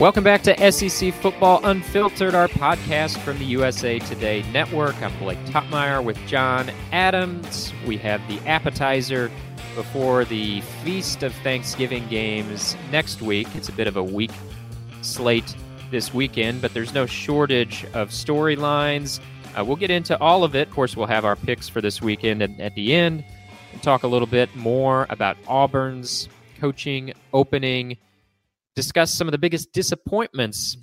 Welcome back to SEC Football Unfiltered, our podcast from the USA Today Network. I'm Blake Toppmeyer with John Adams. We have the appetizer before the Feast of Thanksgiving games next week. It's a bit of a weak slate this weekend, but there's no shortage of storylines. Uh, we'll get into all of it. Of course, we'll have our picks for this weekend at, at the end. We'll talk a little bit more about Auburn's coaching opening discuss some of the biggest disappointments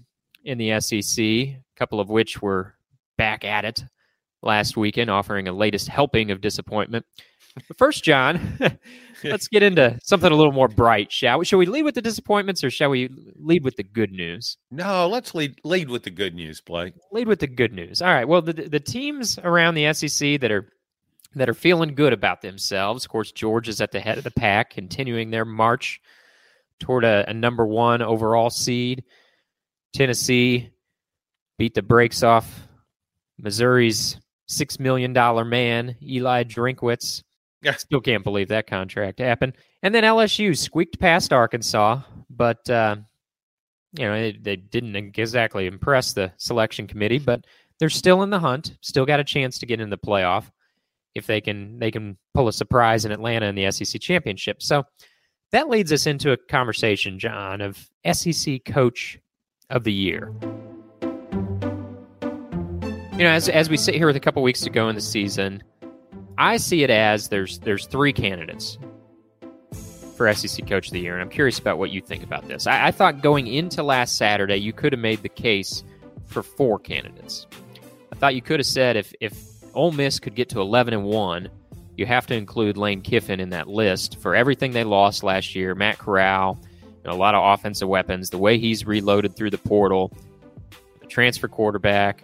in the SEC, a couple of which were back at it last weekend, offering a latest helping of disappointment. But first, John, let's get into something a little more bright, shall we? Shall we lead with the disappointments or shall we lead with the good news? No, let's lead lead with the good news, Blake. Lead with the good news. All right. Well, the the teams around the SEC that are that are feeling good about themselves. Of course, Georgia's at the head of the pack, continuing their march toward a, a number one overall seed. Tennessee beat the brakes off Missouri's six million dollar man, Eli Drinkwitz. Yeah. Still can't believe that contract happened. And then LSU squeaked past Arkansas, but uh, you know they, they didn't exactly impress the selection committee. But they're still in the hunt. Still got a chance to get in the playoff if they can. They can pull a surprise in Atlanta in the SEC championship. So that leads us into a conversation, John, of SEC Coach of the Year. You know, as as we sit here with a couple weeks to go in the season, I see it as there's there's three candidates for SEC Coach of the Year, and I'm curious about what you think about this. I, I thought going into last Saturday, you could have made the case for four candidates. I thought you could have said if if Ole Miss could get to 11 and one you have to include Lane Kiffin in that list for everything they lost last year. Matt Corral, you know, a lot of offensive weapons, the way he's reloaded through the portal, the transfer quarterback,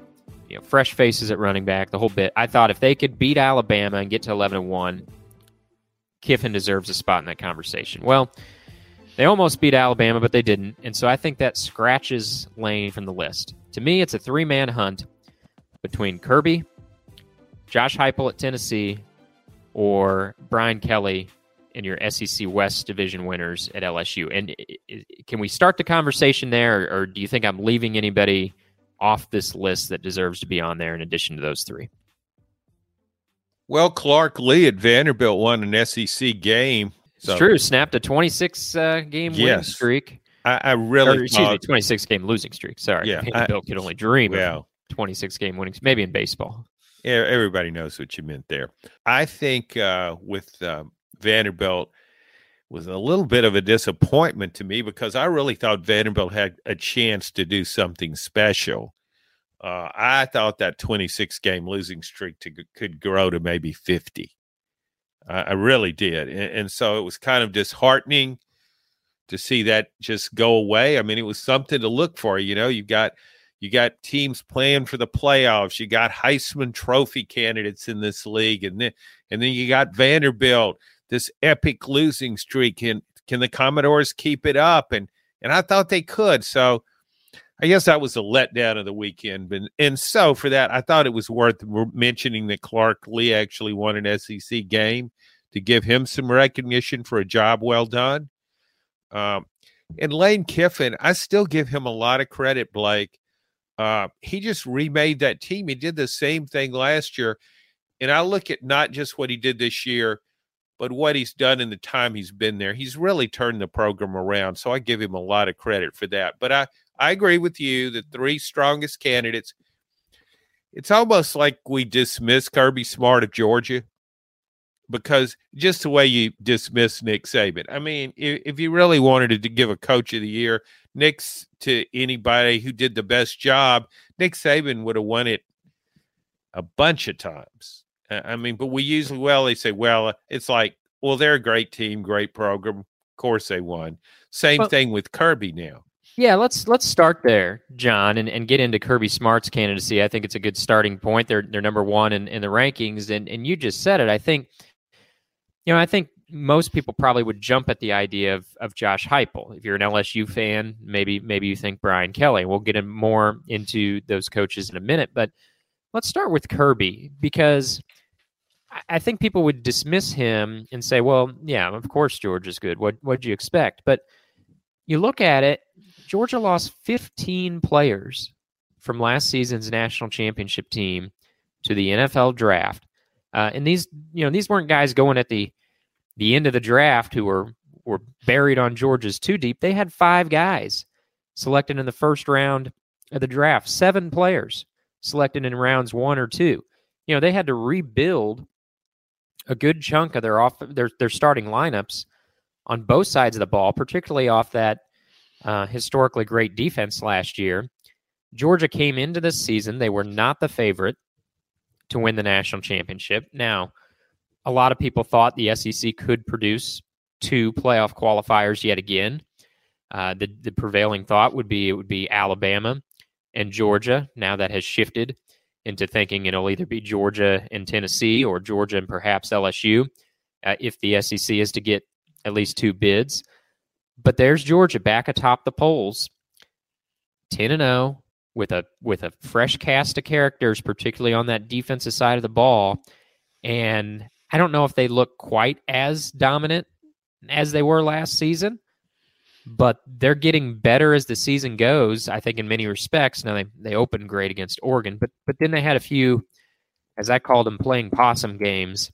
you know, fresh faces at running back, the whole bit. I thought if they could beat Alabama and get to 11 and 1, Kiffin deserves a spot in that conversation. Well, they almost beat Alabama, but they didn't. And so I think that scratches Lane from the list. To me, it's a three man hunt between Kirby, Josh Heupel at Tennessee, or Brian Kelly in your SEC West division winners at LSU. And can we start the conversation there, or, do you think I'm leaving anybody off this list that deserves to be on there in addition to those three? Well, Clark Lea at Vanderbilt won an SEC game. So. It's true. Snapped a 26 uh, game yes. winning streak. I, I really or, excuse me, 26 game losing streak. Sorry, yeah, Vanderbilt I, could only dream of 26 game winning. Maybe in baseball everybody knows what you meant there. I think uh, with uh, Vanderbilt was a little bit of a disappointment to me because I really thought Vanderbilt had a chance to do something special. Uh, I thought that 26 game losing streak to, could grow to maybe 50. I really did. And, and so it was kind of disheartening to see that just go away. I mean, it was something to look for. You know, you've got – you got teams playing for the playoffs. You got Heisman Trophy candidates in this league, and then and then you got Vanderbilt, this epic losing streak. Can can the Commodores keep it up? And and I thought they could. So I guess that was a letdown of the weekend. But and so for that, I thought it was worth mentioning that Clark Lea actually won an SEC game to give him some recognition for a job well done. Um, and Lane Kiffin, I still give him a lot of credit, Blake uh, he just remade that team. He did the same thing last year. And I look at not just what he did this year, but what he's done in the time he's been there. He's really turned the program around. So I give him a lot of credit for that. But I, I agree with you. The three strongest candidates, it's almost like we dismiss Kirby Smart of Georgia because just the way you dismiss Nick Saban. I mean, if, if you really wanted to give a coach of the year, next to anybody who did the best job, Nick Saban would have won it a bunch of times. I mean, but we usually, well, they say, well, it's like, well, they're a great team, great program. Of course they won. Same well, thing with Kirby now. Yeah, let's let's start there, John, and, and get into Kirby Smart's candidacy. I think it's a good starting point. They're they're number one in, in the rankings, and and you just said it. I think, you know, I think most people probably would jump at the idea of, of Josh Heupel. If you're an LSU fan, maybe maybe you think Brian Kelly. We'll get more into those coaches in a minute, but let's start with Kirby because I think people would dismiss him and say, "Well, yeah, of course Georgia's good. What what'd you expect?" But you look at it, Georgia lost 15 players from last season's national championship team to the NFL draft. Uh, and these, you know, these weren't guys going at the the end of the draft who were were buried on Georgia's too deep. They had five guys selected in the first round of the draft, seven players selected in rounds one or two. You know, they had to rebuild a good chunk of their off their their starting lineups on both sides of the ball, particularly off that uh, historically great defense last year. Georgia came into this season; they were not the favorite to win the national championship. Now, a lot of people thought the SEC could produce two playoff qualifiers yet again. Uh, the the prevailing thought would be it would be Alabama and Georgia. Now that has shifted into thinking it'll either be Georgia and Tennessee or Georgia and perhaps LSU uh, if the SEC is to get at least two bids. But there's Georgia back atop the polls, ten and zero oh, with a with a fresh cast of characters, particularly on that defensive side of the ball. And I don't know if they look quite as dominant as they were last season, but they're getting better as the season goes. I think in many respects. Now they they opened great against Oregon, but but then they had a few, as I called them, playing possum games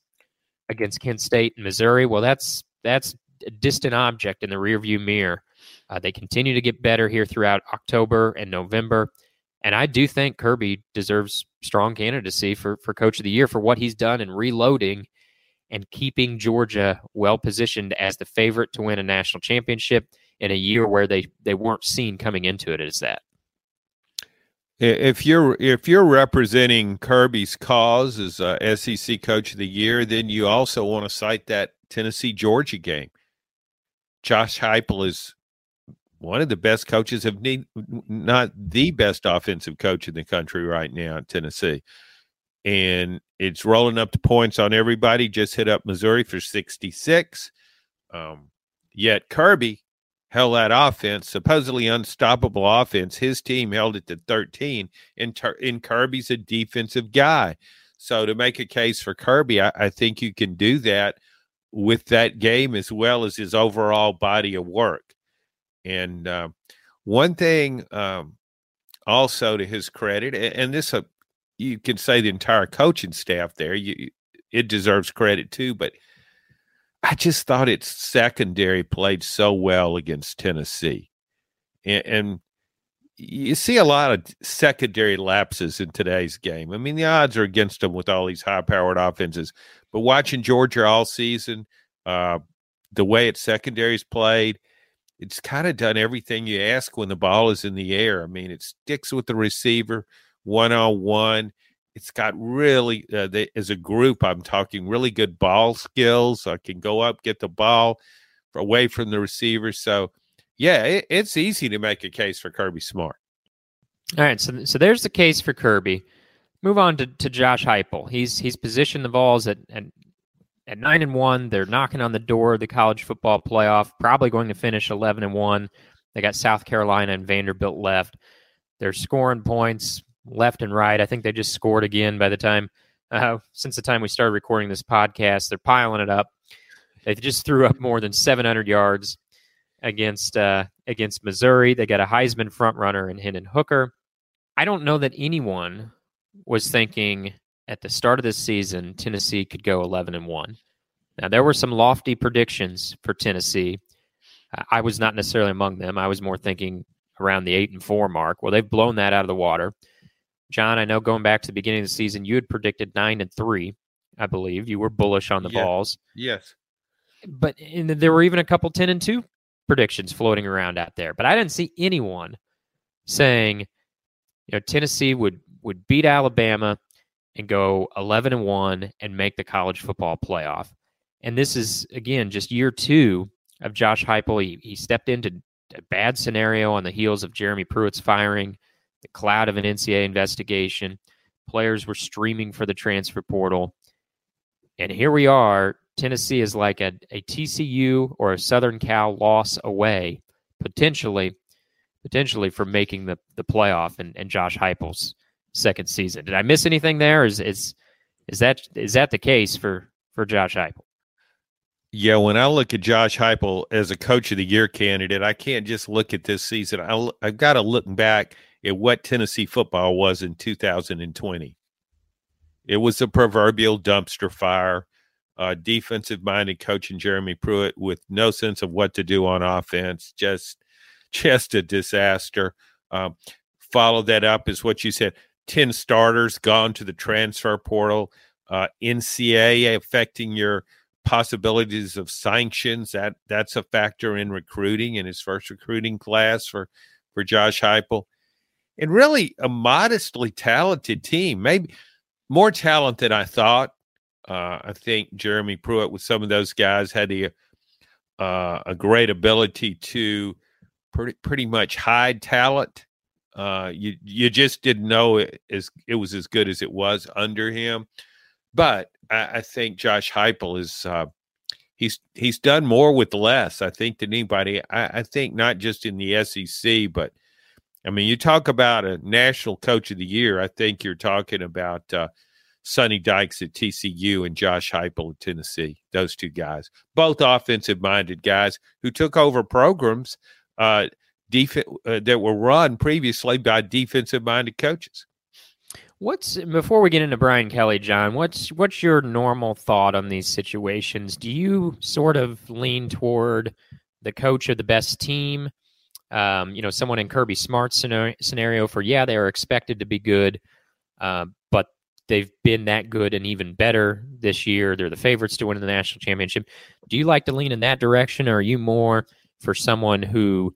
against Kent State and Missouri. Well, that's that's a distant object in the rearview mirror. Uh, they continue to get better here throughout October and November. And I do think Kirby deserves strong candidacy for, for coach of the year for what he's done in reloading and keeping Georgia well positioned as the favorite to win a national championship in a year where they, they weren't seen coming into it as that. If you're if you're representing Kirby's cause as uh, SEC Coach of the Year, then you also want to cite that Tennessee Georgia game. Josh Heupel is one of the best coaches of need, not the best offensive coach in the country right now at Tennessee and it's rolling up the points on everybody. Just hit up Missouri for 66. Um, yet Kirby held that offense, supposedly unstoppable offense. His team held it to 13, and, Ter- and Kirby's a defensive guy. So to make a case for Kirby, I, I think you can do that with that game as well as his overall body of work. And uh, one thing, um, also to his credit, and this uh, you can say the entire coaching staff there. You, it deserves credit too, but I just thought its secondary played so well against Tennessee, and, and you see a lot of secondary lapses in today's game. I mean, the odds are against them with all these high-powered offenses, but watching Georgia all season, uh, the way its secondaries played, it's kind of done everything you ask when the ball is in the air. I mean, it sticks with the receiver one on one. It's got really, uh, as a group, I'm talking really good ball skills. I can go up, get the ball away from the receiver. So, yeah, it, it's easy to make a case for Kirby Smart. All right, so so there's the case for Kirby. Move on to, to Josh Heupel. He's he's positioned the balls at, at at nine and one. They're knocking on the door of the college football playoff. Probably going to finish eleven and one. They got South Carolina and Vanderbilt left. They're scoring points left and right. I think they just scored again by the time uh, since the time we started recording this podcast. They're piling it up. They just threw up more than 700 yards against uh, against Missouri. They got a Heisman front runner in Hendon Hooker. I don't know that anyone was thinking at the start of this season Tennessee could go 11 and one. Now there were some lofty predictions for Tennessee. I was not necessarily among them. I was more thinking around the eight and four mark. Well, they've blown that out of the water. John, I know going back to the beginning of the season, you had predicted nine and three, I believe. You were bullish on the. Vols. Yes. But there were even a couple 10 and 2 predictions floating around out there. But I didn't see anyone saying, you know, Tennessee would would beat Alabama and go 11 and 1 and make the college football playoff. And this is again just year 2 of Josh Heupel. He, he stepped into a bad scenario on the heels of Jeremy Pruitt's firing the cloud of an NCAA investigation. Players were streaming for the transfer portal. And here we are. Tennessee is like a, a TCU or a Southern Cal loss away, potentially, potentially for making the, the playoff and, and Josh Heupel's second season. Did I miss anything there? Is is is that is that the case for for Josh Heupel? Yeah, when I look at Josh Heupel as a coach of the year candidate, I can't just look at this season. I, I've got to look back at what Tennessee football was in 2020. It was a proverbial dumpster fire. Uh, defensive minded coach and Jeremy Pruitt with no sense of what to do on offense. Just, just a disaster. Um, followed that up is what you said 10 starters gone to the transfer portal, uh, NCAA affecting your possibilities of sanctions. That that's a factor in recruiting in his first recruiting class for for Josh Heupel. And really a modestly talented team, maybe more talent than I thought. Uh, I think Jeremy Pruitt with some of those guys had the uh, a great ability to pretty pretty much hide talent. Uh, you you just didn't know it as it was as good as it was under him. But I, I think Josh Heupel is uh, he's he's done more with less. I think than anybody. I, I think not just in the SEC, but I mean, you talk about a national coach of the year. I think you're talking about uh, Sonny Dykes at TCU and Josh Heupel at Tennessee. Those two guys, both offensive minded guys who took over programs uh, def- uh, that were run previously by defensive minded coaches. What's before we get into Brian Kelly, John? What's what's your normal thought on these situations? Do you sort of lean toward the coach of the best team? Um, you know, someone in Kirby Smart's scenario for yeah, they are expected to be good, uh, but they've been that good and even better this year. They're the favorites to win the national championship. Do you like to lean in that direction, or are you more for someone who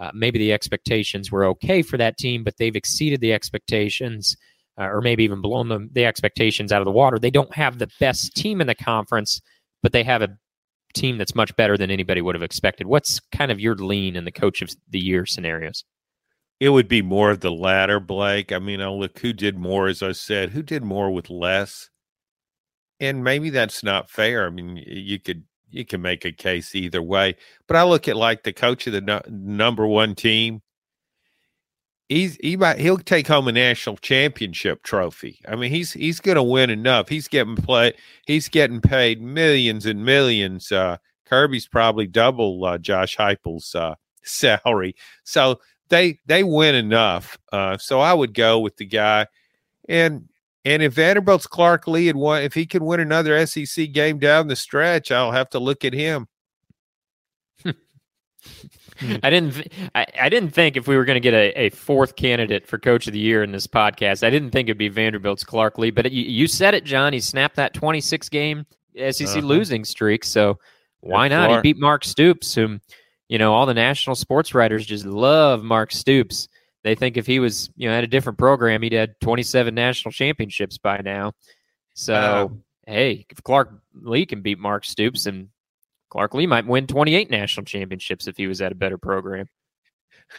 uh, maybe the expectations were okay for that team, but they've exceeded the expectations? uh, or maybe even blown the, expectations out of the water. They don't have the best team in the conference, but they have a team that's much better than anybody would have expected. What's kind of your lean in the coach of the year scenarios? It would be more of the latter, Blake. I mean, I'll look who did more, as I said, who did more with less. And maybe that's not fair. I mean, you could you can make a case either way. But I look at like the coach of the no, number one team he's he might he'll take home a national championship trophy. I mean, he's he's going to win enough. He's getting play. He's getting paid millions and millions. Uh, Kirby's probably double uh, Josh Heupel's uh, salary. So they they win enough. Uh, so I would go with the guy. And and if Vanderbilt's Clark Lea had won, if he can win another SEC game down the stretch, I'll have to look at him. I didn't. I, I, didn't think if we were going to get a, a, fourth candidate for Coach of the Year in this podcast, I didn't think it'd be Vanderbilt's Clark Lea. But you, you, said it, John. He snapped that 26 game SEC uh-huh. losing streak. So why not? He beat Mark Stoops, whom you know all the national sports writers just love. Mark Stoops. They think if he was you know had a different program, he'd had 27 national championships by now. So. Uh, hey, if Clark Lea can beat Mark Stoops, and Clark Lea might win 28 national championships if he was at a better program.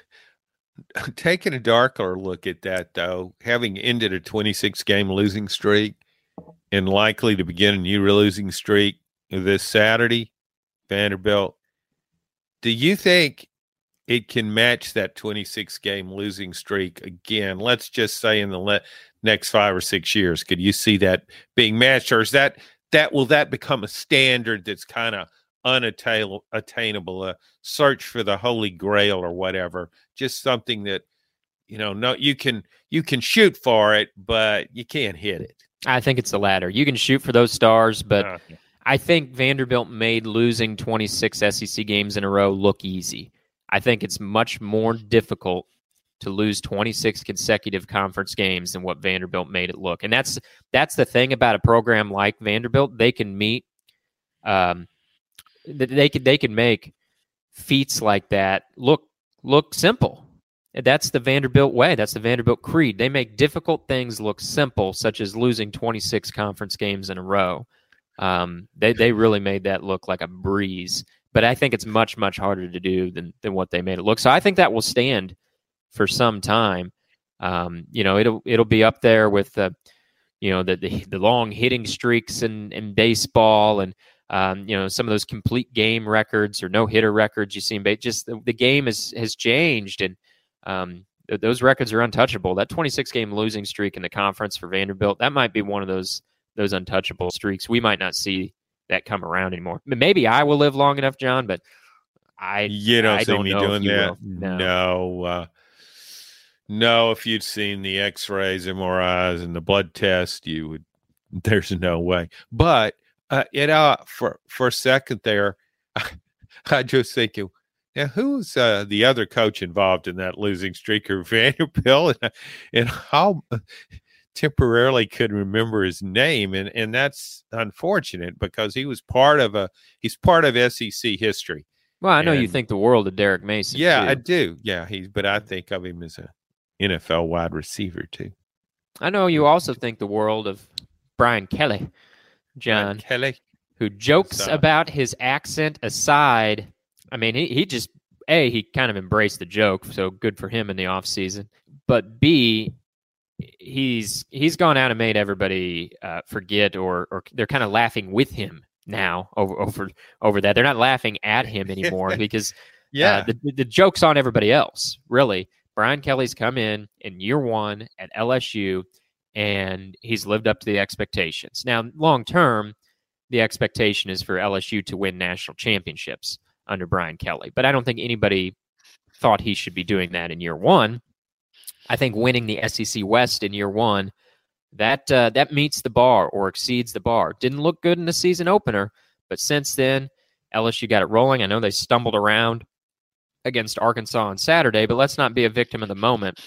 Taking a darker look at that, though, having ended a 26 game losing streak and likely to begin a new losing streak this Saturday, Vanderbilt, do you think it can match that 26 game losing streak again? Let's just say in the le- next five or six years, could you see that being matched, or is that that will that become a standard that's kind of unattainable, a search for the holy grail or whatever. Just something that you know, no, you can you can shoot for it, but you can't hit it. I think it's the latter. You can shoot for those stars, but I think Vanderbilt made losing 26 SEC games in a row look easy. I think it's much more difficult to lose 26 consecutive conference games than what Vanderbilt made it look. And that's that's the thing about a program like Vanderbilt. They can meet um, they could they could make feats like that look look simple. That's the Vanderbilt way. That's the Vanderbilt creed. They make difficult things look simple, such as losing 26 conference games in a row. Um, they they really made that look like a breeze. But I think it's much much harder to do than than what they made it look. So I think that will stand for some time. Um, you know, it'll it'll be up there with the you know the the, the long hitting streaks in in baseball and um, you know, some of those complete game records or no hitter records you see in just the, the, game has has changed and um, th- those records are untouchable. That 26 game losing streak in the conference for Vanderbilt that might be one of those those untouchable streaks. We might not see that come around anymore. Maybe I will live long enough, John, but I you don't I see don't me know doing that. No. No, uh, no. If you'd seen the X-rays, MRIs, and the blood test, you would. There's no way. But uh, you know, for for a second there, I just thinking, now who's uh, the other coach involved in that losing streak or Vanderbilt, and, and how temporarily could remember his name, and and that's unfortunate because he was part of a he's part of SEC history. Well, I know you think the world of Derek Mason. Yeah, too. I do. Yeah, he's but I think of him as a NFL wide receiver too. I know you also think the world of Brian Kelly, Brian John, Kelly. who jokes aside. about his accent aside. I mean, he, he just a he kind of embraced the joke, so good for him in the off season. But b he's he's gone out and made everybody uh, forget, or or they're kind of laughing with him now over over over that. They're not laughing at him anymore because Yeah, uh, the, the joke's on everybody else, really. Brian Kelly's come in in year one at LSU, and he's lived up to the expectations. Now, long term, the expectation is for LSU to win national championships under Brian Kelly. But I don't think anybody thought he should be doing that in year one. I think winning the SEC West in year one that uh, that meets the bar or exceeds the bar. Didn't look good in the season opener, but since then LSU got it rolling. I know they stumbled around against Arkansas on Saturday, but let's not be a victim of the moment.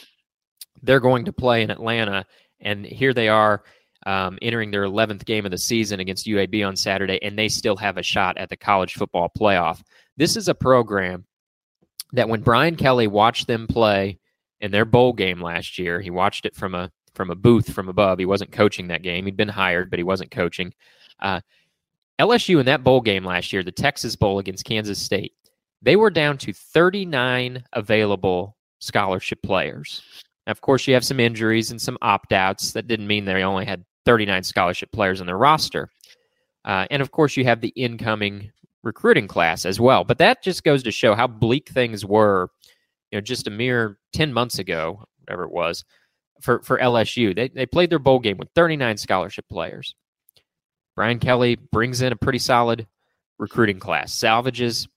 They're going to play in Atlanta, and here they are um, entering their 11th game of the season against UAB on Saturday, and they still have a shot at the college football playoff. This is a program that when Brian Kelly watched them play in their bowl game last year, he watched it from a from a booth from above. He wasn't coaching that game. He'd been hired, but he wasn't coaching. Uh, LSU in that bowl game last year, the Texas Bowl against Kansas State, they were down to 39 available scholarship players. Now, of course, you have some injuries and some opt outs. That didn't mean they only had 39 scholarship players on their roster. Uh, and of course, you have the incoming recruiting class as well. But that just goes to show how bleak things were, you know, just a mere 10 months ago, whatever it was, for, for LSU. They, they played their bowl game with 39 scholarship players. Brian Kelly brings in a pretty solid recruiting class, salvages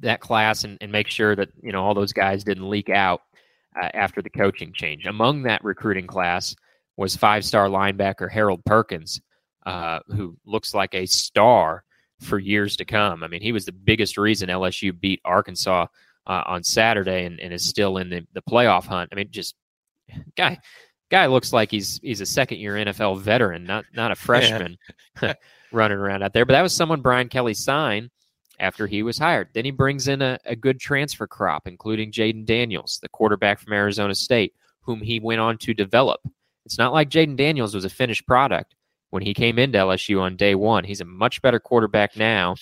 that class and, and makes sure that, you know, all those guys didn't leak out uh, after the coaching change. Among that recruiting class was five star linebacker Harold Perkins, uh, who looks like a star for years to come. I mean, he was the biggest reason LSU beat Arkansas uh, on Saturday and, and is still in the, the playoff hunt. I mean, just guy guy looks like he's he's a second year NFL veteran, not not a freshman running around out there. But that was someone Brian Kelly signed after he was hired. Then he brings in a, a good transfer crop, including Jayden Daniels, the quarterback from Arizona State, whom he went on to develop. It's not like Jayden Daniels was a finished product when he came into LSU on day one. He's a much better quarterback now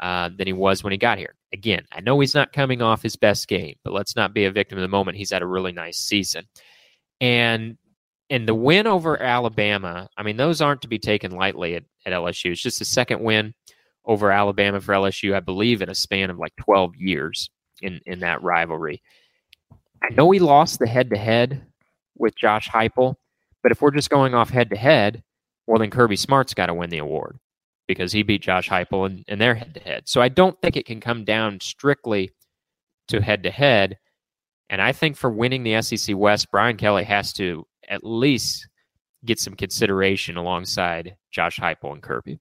uh, than he was when he got here. Again, I know he's not coming off his best game, but let's not be a victim of the moment. He's had a really nice season. And and the win over Alabama, I mean, those aren't to be taken lightly at, at LSU. It's just the second win over Alabama for LSU, I believe, in a span of like 12 years in, in that rivalry. I know he lost the head to head with Josh Heupel, but if we're just going off head to head, well, then Kirby Smart's got to win the award because he beat Josh Heupel in, in their head to head. So I don't think it can come down strictly to head to head. And I think for winning the SEC West, Brian Kelly has to at least get some consideration alongside Josh Heupel and Kirby.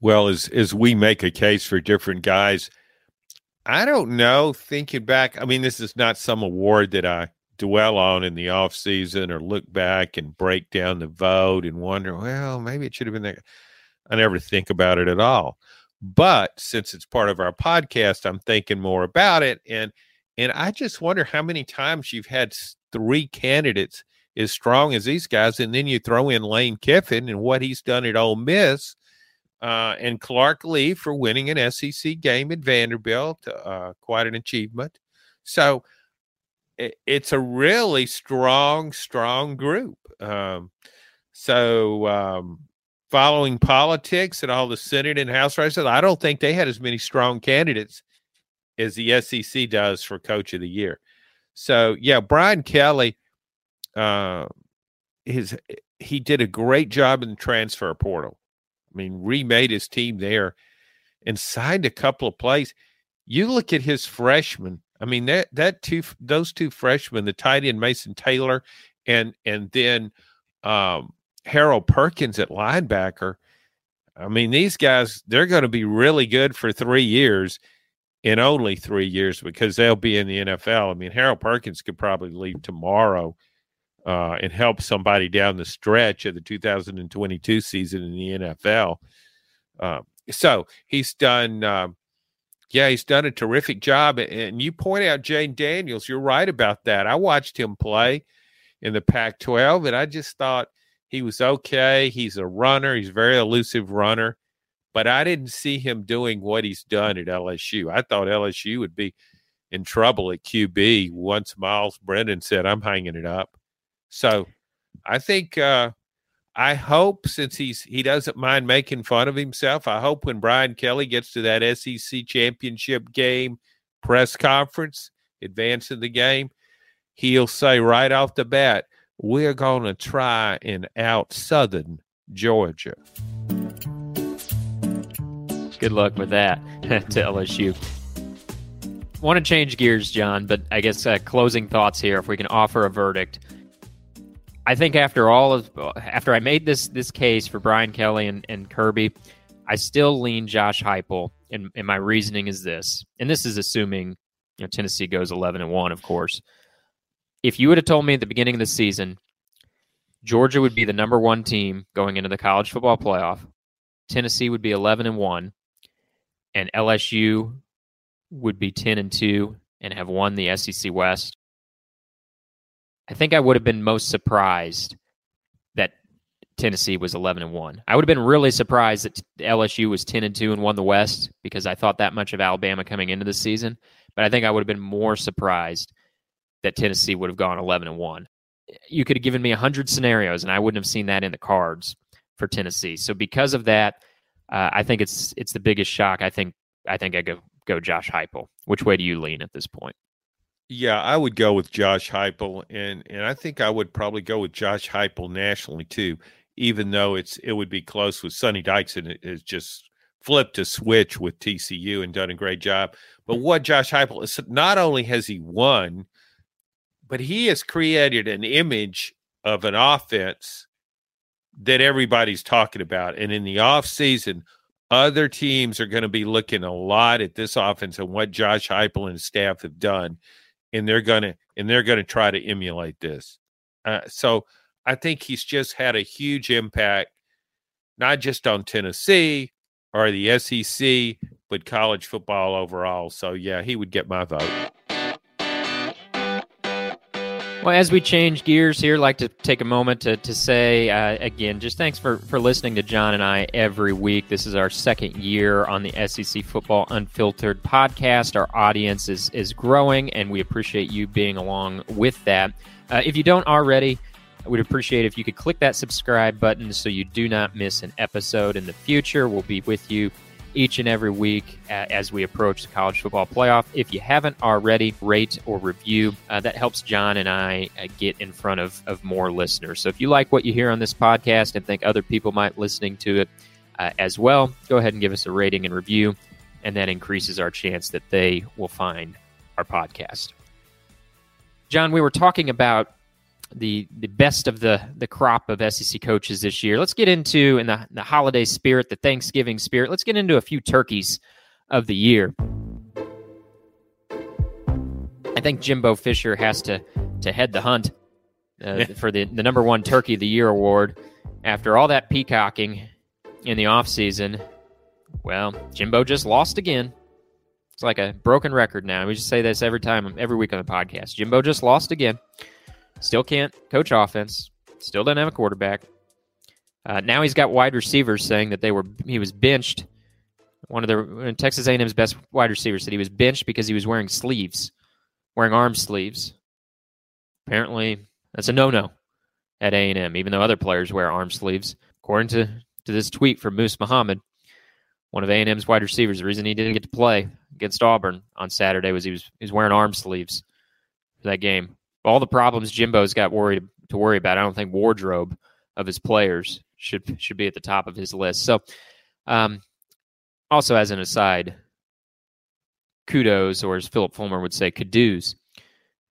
Well, as as we make a case for different guys, I don't know. Thinking back, I mean, this is not some award that I dwell on in the off season or look back and break down the vote and wonder, well, maybe it should have been there. I never think about it at all. But since it's part of our podcast, I'm thinking more about it, and and I just wonder how many times you've had three candidates as strong as these guys, and then you throw in Lane Kiffin and what he's done at Ole Miss uh, and Clark Lea for winning an SEC game at Vanderbilt. Uh, quite an achievement. So it, it's a really strong, strong group. Um, so um, following politics and all the Senate and House races, I don't think they had as many strong candidates as the SEC does for Coach of the Year. So yeah, Brian Kelly, uh, his he did a great job in the transfer portal. I mean, remade his team there and signed a couple of plays. You look at his freshmen. I mean, that that two those two freshmen, the tight end Mason Taylor and and then um, Harold Perkins at linebacker. I mean, these guys, they're going to be really good for three years in only three years because they'll be in the NFL. I mean, Harold Perkins could probably leave tomorrow uh, and help somebody down the stretch of the 2022 season in the NFL. Uh, so he's done, uh, yeah, he's done a terrific job. And you point out Jayden Daniels. You're right about that. I watched him play in the Pac 12, and I just thought he was okay. He's a runner, he's a very elusive runner but I didn't see him doing what he's done at LSU. I thought LSU would be in trouble at QB once Myles Brennan said, I'm hanging it up. So I think uh, I hope since he's he doesn't mind making fun of himself, I hope when Brian Kelly gets to that SEC championship game press conference, advancing the game, he'll say right off the bat, we're gonna try and out southern Georgia. Good luck with that to LSU. Want to change gears, John, but I guess uh, closing thoughts here. If we can offer a verdict, I think after all of after I made this this case for Brian Kelly and, and Kirby, I still lean Josh Heupel, and, and my reasoning is this, and this is assuming you know Tennessee goes eleven and one, of course. If you would have told me at the beginning of the season, Georgia would be the number one team going into the college football playoff, Tennessee would be eleven and one, and LSU would be 10 and 2 and have won the SEC West, I think I would have been most surprised that Tennessee was 11 and 1. I would have been really surprised that LSU was 10 and 2 and won the West because I thought that much of Alabama coming into the season, but I think I would have been more surprised that Tennessee would have gone 11 and 1. You could have given me 100 scenarios and I wouldn't have seen that in the cards for Tennessee. So because of that, uh, I think it's it's the biggest shock. I think I think I go go Josh Heupel. Which way do you lean at this point? Yeah, I would go with Josh Heupel, and and I think I would probably go with Josh Heupel nationally too. Even though it's it would be close with Sonny Dykes, and it has just flipped a switch with TCU and done a great job. But what Josh Heupel is not only has he won, but he has created an image of an offense that everybody's talking about. And in the offseason, other teams are going to be looking a lot at this offense and what Josh Heupel and his staff have done, and they're going to and they're going to try to emulate this. Uh, so I think he's just had a huge impact, not just on Tennessee or the SEC, but college football overall. So yeah, he would get my vote. Well, as we change gears here, I'd like to take a moment to, to say uh, again, just thanks for, for listening to John and I every week. This is our second year on the SEC Football Unfiltered podcast. Our audience is, is growing, and we appreciate you being along with that. Uh, if you don't already, I would appreciate if you could click that subscribe button so you do not miss an episode in the future. We'll be with you each and every week as we approach the college football playoff. If you haven't already, rate or review. Uh, that helps John and I uh, get in front of, of more listeners. So if you like what you hear on this podcast and think other people might listening to it uh, as well, go ahead and give us a rating and review, and that increases our chance that they will find our podcast. John, we were talking about the the best of the the crop of SEC coaches this year. Let's get into in the the holiday spirit, the Thanksgiving spirit. Let's get into a few turkeys of the year. I think Jimbo Fisher has to to head the hunt uh, for the the number one turkey of the year award. After all that peacocking in the off season, well, Jimbo just lost again. It's like a broken record now. We just say this every time, every week on the podcast. Jimbo just lost again. Still can't coach offense. Still doesn't have a quarterback. Uh, now he's got wide receivers saying that they were he was benched. One of the uh, Texas A&M's best wide receivers said he was benched because he was wearing sleeves, wearing arm sleeves. Apparently, that's a no-no at A&M, even though other players wear arm sleeves. According to, to this tweet from Moose Muhammad, one of A&M's wide receivers, the reason he didn't get to play against Auburn on Saturday was he was he was wearing arm sleeves for that game all the problems Jimbo's got worried to worry about. I don't think wardrobe of his players should should be at the top of his list. So, um, also as an aside, kudos, or as Phillip Fulmer would say, kudos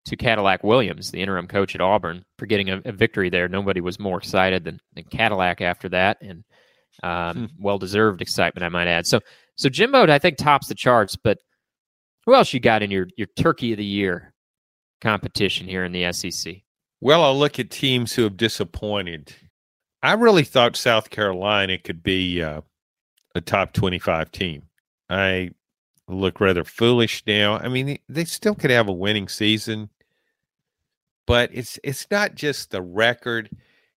to Cadillac Williams, the interim coach at Auburn, for getting a, a victory there. Nobody was more excited than, than Cadillac after that, and um, hmm. well deserved excitement, I might add. So, so Jimbo, I think tops the charts. But who else you got in your your Turkey of the Year competition here in the SEC? Well, I'll look at teams who have disappointed. I really thought South Carolina could be uh, a top twenty-five team. I look rather foolish now. I mean, they still could have a winning season, but it's it's not just the record;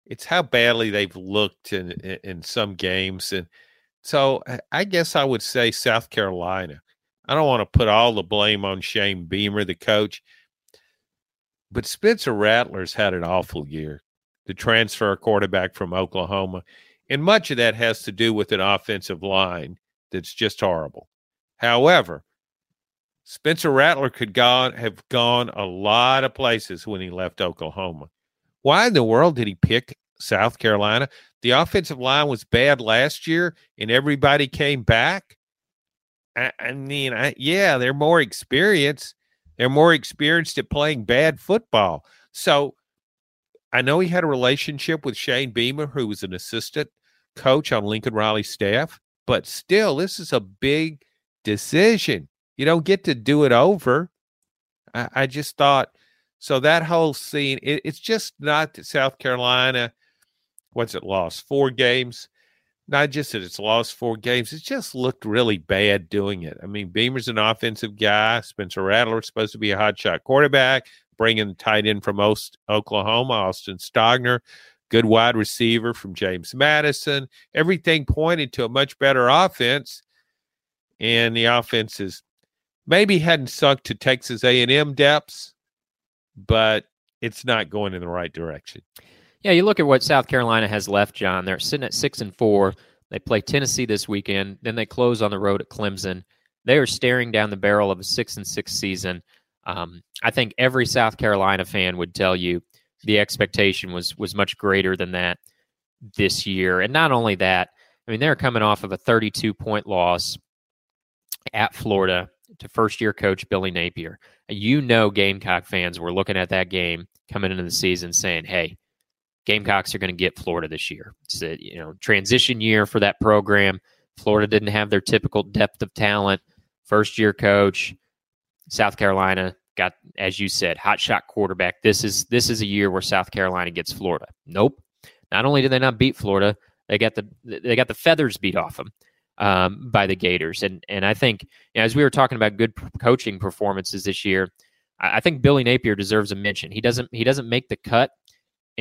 it's how badly they've looked in in some games. And so, I guess I would say South Carolina. I don't want to put all the blame on Shane Beamer, the coach, but Spencer Rattler's had an awful year. The transfer a quarterback from Oklahoma, and much of that has to do with an offensive line that's just horrible. However, Spencer Rattler could gone have gone a lot of places when he left Oklahoma. Why in the world did he pick South Carolina? The offensive line was bad last year, and everybody came back. I, I mean, I, yeah, they're more experienced. They're more experienced at playing bad football. So I know he had a relationship with Shane Beamer, who was an assistant coach on Lincoln Riley's staff, but still, this is a big decision. You don't get to do it over. I, I just thought so that whole scene, it, it's just not South Carolina, what's it lost? Four games. Not just that it's lost four games, it just looked really bad doing it. I mean, Beamer's an offensive guy. Spencer Rattler's supposed to be a hotshot quarterback, bringing tight end from Ost- Oklahoma, Austin Stogner, good wide receiver from James Madison. Everything pointed to a much better offense and the offense is maybe hadn't sunk to Texas A&M depths, but it's not going in the right direction. Yeah, you look at what South Carolina has left, John. They're sitting at six and four. They play Tennessee this weekend. Then they close on the road at Clemson. They are staring down the barrel of a six and six season. Um, I think every South Carolina fan would tell you the expectation was was much greater than that this year. And not only that, I mean they're coming off of a 32 point loss at Florida to first year coach Billy Napier. You know, Gamecock fans were looking at that game coming into the season saying, hey, Gamecocks are going to get Florida this year. It's a you know transition year for that program. Florida didn't have their typical depth of talent. First year coach, South Carolina got, as you said, hot shot quarterback. This is this is a year where South Carolina gets Florida. Nope. Not only did they not beat Florida, they got the they got the feathers beat off them um, by the Gators. And and I think you know, as we were talking about good coaching performances this year, I, I think Billy Napier deserves a mention. He doesn't he doesn't make the cut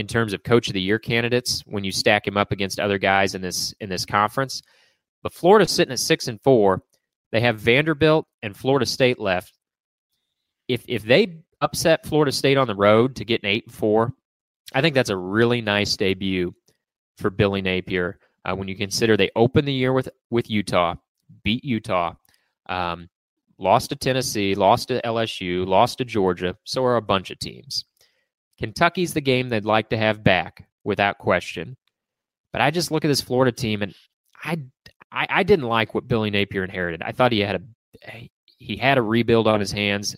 in terms of coach of the year candidates when you stack him up against other guys in this in this conference. But Florida's sitting at six and four. They have Vanderbilt and Florida State left. If if they upset Florida State on the road to get an eight and four, I think that's a really nice debut for Billy Napier. Uh, when you consider they opened the year with with Utah, beat Utah, um, lost to Tennessee, lost to LSU, lost to Georgia, so are a bunch of teams. Kentucky's the game they'd like to have back without question. But I just look at this Florida team and I, I, I didn't like what Billy Napier inherited. I thought he had a he had a rebuild on his hands.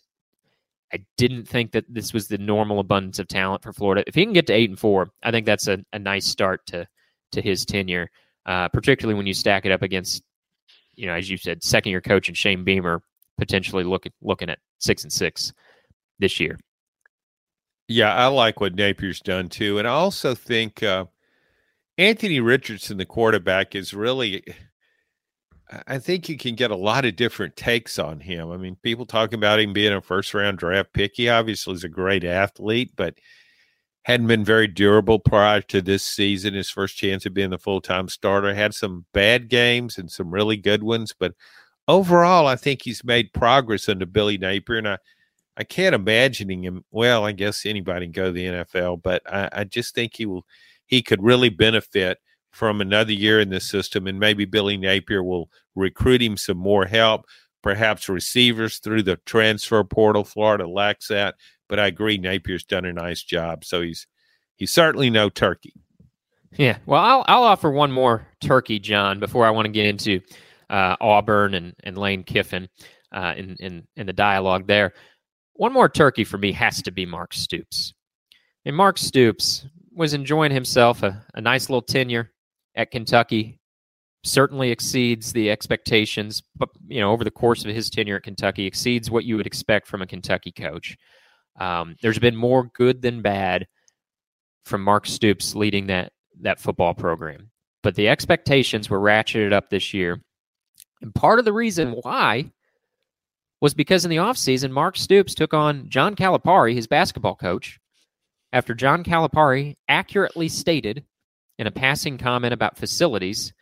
I didn't think that this was the normal abundance of talent for Florida. If he can get to eight and four, I think that's a, a nice start to to his tenure, uh, particularly when you stack it up against, you know, as you said, second year coach and Shane Beamer potentially looking looking at six and six this year. Yeah, I like what Napier's done too, and I also think uh, Anthony Richardson, the quarterback, is really. I think you can get a lot of different takes on him. I mean, people talking about him being a first round draft pick. He obviously is a great athlete, but hadn't been very durable prior to this season. His first chance of being the full time starter had some bad games and some really good ones, but overall, I think he's made progress under Billy Napier, and I. I can't imagine him. Well, I guess anybody can go to the NFL, but I, I just think he will. He could really benefit from another year in the system, and maybe Billy Napier will recruit him some more help, perhaps receivers through the transfer portal. Florida lacks that. But I agree, Napier's done a nice job. So he's he's certainly no turkey. Yeah. Well, I'll I'll offer one more turkey, John, before I want to get into uh, Auburn and, and Lane Kiffin uh, in, in in the dialogue there. One more turkey for me has to be Mark Stoops. And Mark Stoops was enjoying himself a, a nice little tenure at Kentucky. Certainly exceeds the expectations, but you know, over the course of his tenure at Kentucky, exceeds what you would expect from a Kentucky coach. Um, there's been more good than bad from Mark Stoops leading that that football program. But the expectations were ratcheted up this year. And part of the reason why was because in the offseason, Mark Stoops took on John Calipari, his basketball coach, after John Calipari accurately stated in a passing comment about facilities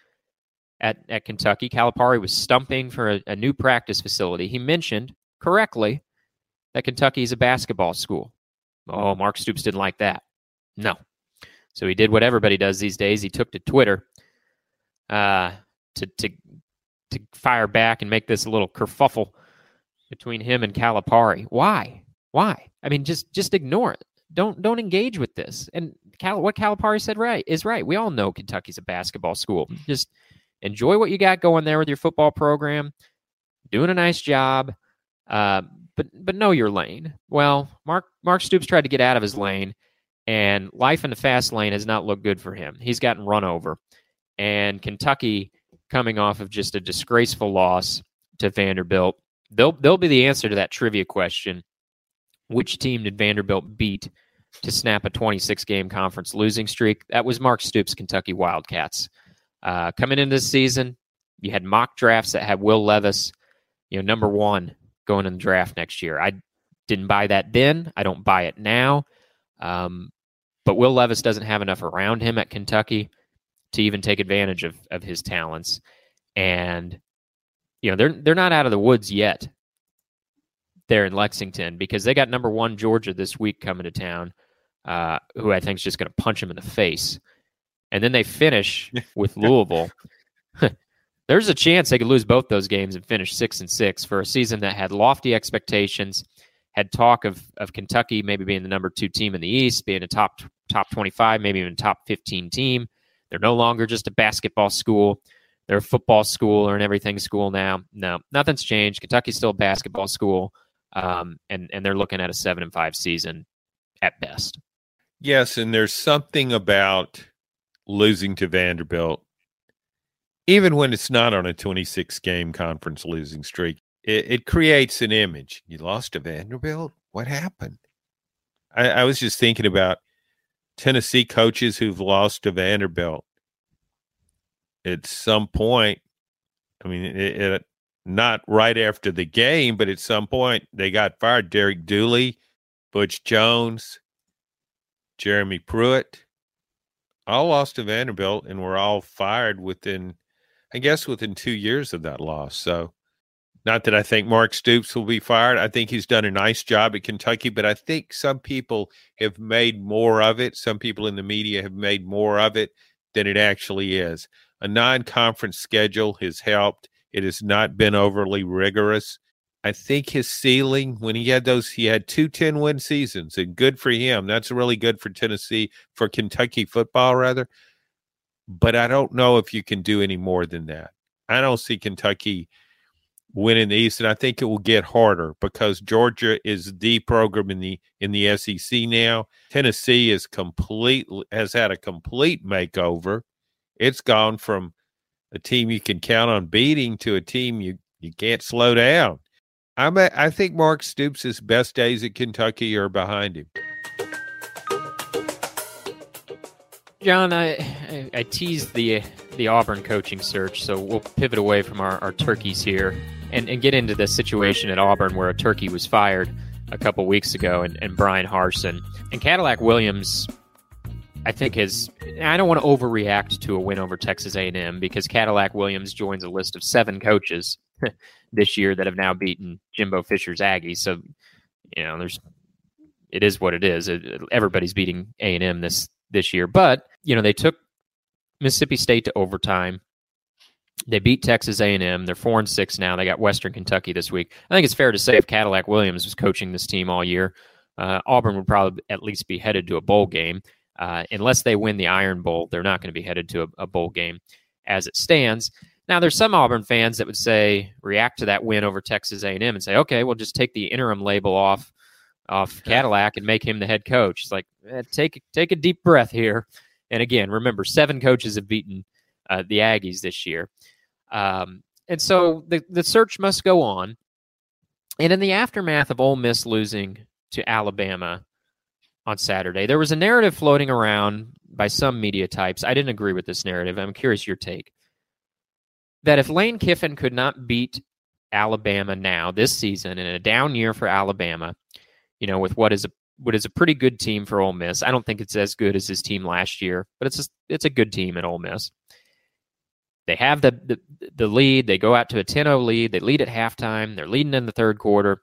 at, at Kentucky, Calipari was stumping for a, a new practice facility. He mentioned correctly that Kentucky is a basketball school. Oh, Mark Stoops didn't like that. No. So he did what everybody does these days. He took to Twitter uh, to to to fire back and make this a little kerfuffle between him and Calipari. Why? Why? I mean, just just ignore it. Don't don't engage with this. And Cal, what Calipari said right is right. We all know Kentucky's a basketball school. Just enjoy what you got going there with your football program. Doing a nice job. Uh, but but know your lane. Well, Mark Mark Stoops tried to get out of his lane, and life in the fast lane has not looked good for him. He's gotten run over, and Kentucky coming off of just a disgraceful loss to Vanderbilt. They'll they'll be the answer to that trivia question. Which team did Vanderbilt beat to snap a 26 game conference losing streak? That was Mark Stoops' Kentucky Wildcats. Uh, coming into this season, you had mock drafts that had Will Levis, you know, number one going in the draft next year. I didn't buy that then. I don't buy it now. Um, but Will Levis doesn't have enough around him at Kentucky to even take advantage of, of his talents. And, you know, they're they're not out of the woods yet there in Lexington because they got number one Georgia this week coming to town, uh, who I think is just going to punch him in the face. And then they finish with Louisville, there's a chance they could lose both those games and finish six and six for a season that had lofty expectations, had talk of of Kentucky maybe being the number two team in the East, being a top top twenty five, maybe even top fifteen team. They're no longer just a basketball school. They're football school or an everything school now. No, nothing's changed. Kentucky's still a basketball school, um, and and they're looking at a seven and five season at best. Yes, and there's something about losing to Vanderbilt even when it's not on a 26 game conference losing streak, it, it creates an image. You lost to Vanderbilt? What happened? I, I, was just thinking about Tennessee coaches who've lost to Vanderbilt. At some point, I mean, it, it, not right after the game, but at some point they got fired. Derek Dooley, Butch Jones, Jeremy Pruitt, all lost to Vanderbilt and were all fired within I guess within two years of that loss. So, not that I think Mark Stoops will be fired. I think he's done a nice job at Kentucky, but I think some people have made more of it. Some people in the media have made more of it than it actually is. A non conference schedule has helped. It has not been overly rigorous. I think his ceiling when he had those, he had two 10 win seasons, and good for him. That's really good for Tennessee, for Kentucky football, rather but I don't know if you can do any more than that. I don't see Kentucky winning the East, and I think it will get harder because Georgia is the program in the in the SEC now. Tennessee is complete has had a complete makeover. It's gone from a team you can count on beating to a team you you can't slow down. I'm a, I think Mark Stoops' best days at Kentucky are behind him. John, I, I, I teased the the Auburn coaching search, so we'll pivot away from our, our turkeys here and, and get into the situation at Auburn where a turkey was fired a couple weeks ago and, and Bryan Harsin. And Cadillac Williams, I think has I don't want to overreact to a win over Texas A&M because Cadillac Williams joins a list of seven coaches this year that have now beaten Jimbo Fisher's Aggies. So, you know, there's it is what it is. Everybody's beating A&M this this year. But you know they took Mississippi State to overtime. They beat Texas A&M. They're four and six now. They got Western Kentucky this week. I think it's fair to say if Cadillac Williams was coaching this team all year, uh, Auburn would probably at least be headed to a bowl game. Uh, unless they win the Iron Bowl, they're not going to be headed to a, a bowl game as it stands. Now, there's some Auburn fans that would say react to that win over Texas A&M and say, okay, we'll just take the interim label off off Cadillac and make him the head coach. It's like eh, take take a deep breath here. And again, remember, seven coaches have beaten uh, the Aggies this year, um, and so the the search must go on. And in the aftermath of Ole Miss losing to Alabama on Saturday, there was a narrative floating around by some media types. I didn't agree with this narrative. I'm curious your take. That if Lane Kiffin could not beat Alabama now this season in a down year for Alabama, you know, with what is a what is a pretty good team for Ole Miss. I don't think it's as good as his team last year, but it's a, it's a good team at Ole Miss. They have the, the the lead. They go out to a 10-0 lead. They lead at halftime. They're leading in the third quarter.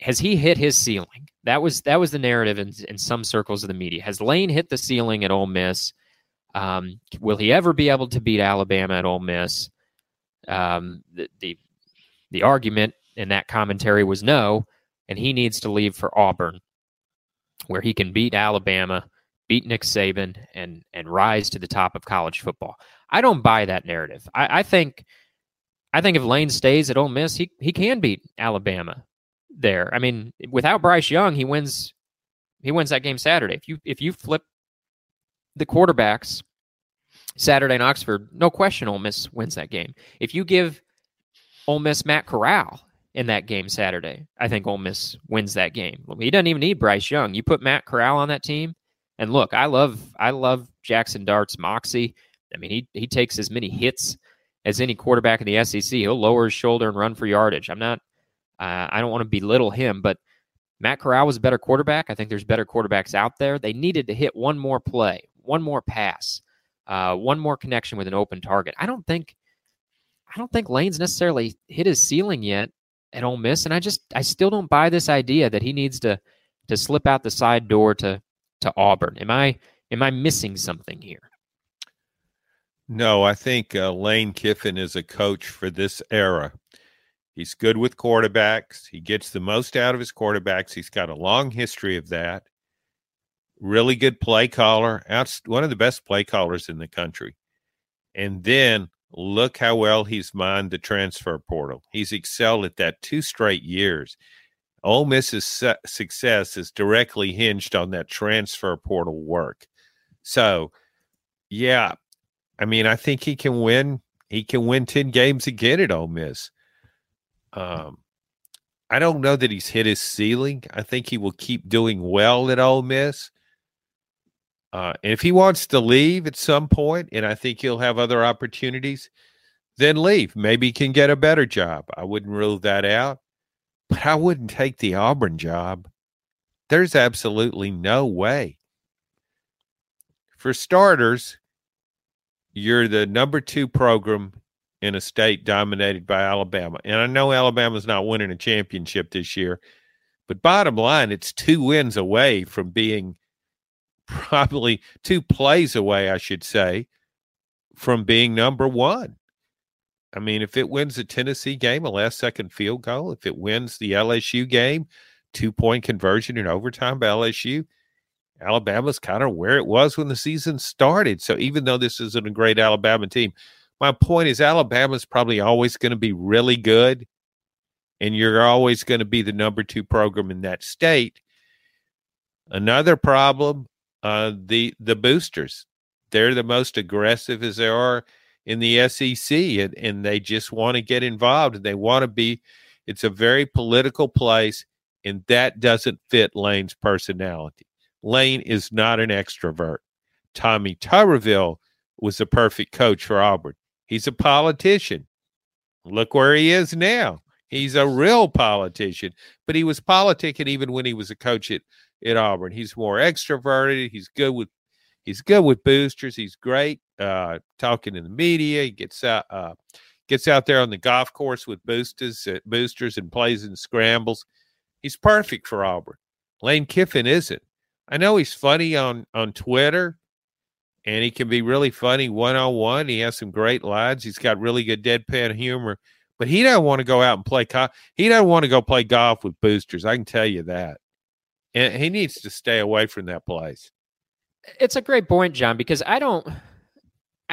Has he hit his ceiling? That was that was the narrative in, in some circles of the media. Has Lane hit the ceiling at Ole Miss? Um, will he ever be able to beat Alabama at Ole Miss? Um, the, the the argument in that commentary was no and he needs to leave for Auburn, where he can beat Alabama, beat Nick Saban, and and rise to the top of college football. I don't buy that narrative. I, I think I think if Lane stays at Ole Miss, he he can beat Alabama there. I mean, without Bryce Young, he wins he wins that game Saturday. If you if you flip the quarterbacks Saturday in Oxford, no question Ole Miss wins that game. If you give Ole Miss Matt Corral in that game Saturday. I think Ole Miss wins that game. He doesn't even need Bryce Young. You put Matt Corral on that team, and look, I love I love Jackson Dart's moxie. I mean, he he takes as many hits as any quarterback in the SEC. He'll lower his shoulder and run for yardage. I'm not. Uh, I don't want to belittle him, but Matt Corral was a better quarterback. I think there's better quarterbacks out there. They needed to hit one more play, one more pass, uh, one more connection with an open target. I don't think. I don't think Lane's necessarily hit his ceiling yet at Ole Miss, and I just I still don't buy this idea that he needs to to slip out the side door to to Auburn. Am I am I missing something here? No, I think uh, Lane Kiffin is a coach for this era. He's good with quarterbacks. He gets the most out of his quarterbacks. He's got a long history of that. Really good play caller, one of the best play callers in the country. And then Look how well he's mined the transfer portal. He's excelled at that two straight years. Ole Miss's su- success is directly hinged on that transfer portal work. So, yeah, I mean, I think he can win. He can win ten games again at Ole Miss. Um, I don't know that he's hit his ceiling. I think he will keep doing well at Ole Miss. Uh, and if he wants to leave at some point, and I think he'll have other opportunities, then leave. Maybe he can get a better job. I wouldn't rule that out, but I wouldn't take the Auburn job. There's absolutely no way. For starters, you're the number two program in a state dominated by Alabama. And I know Alabama's not winning a championship this year, but bottom line, it's two wins away from being probably two plays away, I should say, from being number one. I mean, if it wins the Tennessee game, a last second field goal, if it wins the LSU game, two point conversion in overtime by LSU, Alabama's kind of where it was when the season started. So even though this isn't a great Alabama team, my point is Alabama's probably always going to be really good, and you're always going to be the number two program in that state. Another problem uh, the the boosters. They're the most aggressive as there are in the SEC, and, and they just want to get involved and they want to be. It's a very political place, and that doesn't fit Lane's personality. Lane is not an extrovert. Tommy Tuberville was the perfect coach for Auburn. He's a politician. Look where he is now. He's a real politician, but he was politicking even when he was a coach at at Auburn. He's more extroverted. He's good with he's good with boosters. He's great uh, talking in the media. He gets out uh, gets out there on the golf course with boosters uh, boosters and plays in scrambles. He's perfect for Auburn. Lane Kiffin isn't. I know he's funny on on Twitter, and he can be really funny one on one. He has some great lines. He's got really good deadpan humor, but he doesn't want to go out and play. Co- he doesn't want to go play golf with boosters. I can tell you that and he needs to stay away from that place. it's a great point, John, because I don't.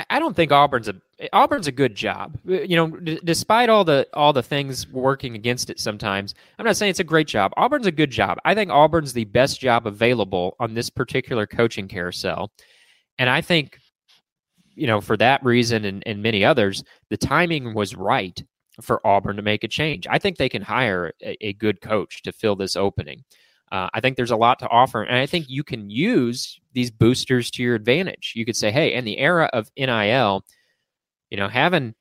I don't think Auburn's a Auburn's a good job. Uh, you know, d- despite all the all the things working against it sometimes, I'm not saying it's a great job. Auburn's a good job. I think Auburn's the best job available on this particular coaching carousel. And I think you know, for that reason and, and many others, the timing was right for Auburn to make a change. I think they can hire a, a good coach to fill this opening. Uh, I think there's a lot to offer, and I think you can use these boosters to your advantage. You could say, "Hey, in the era of NIL, you know, having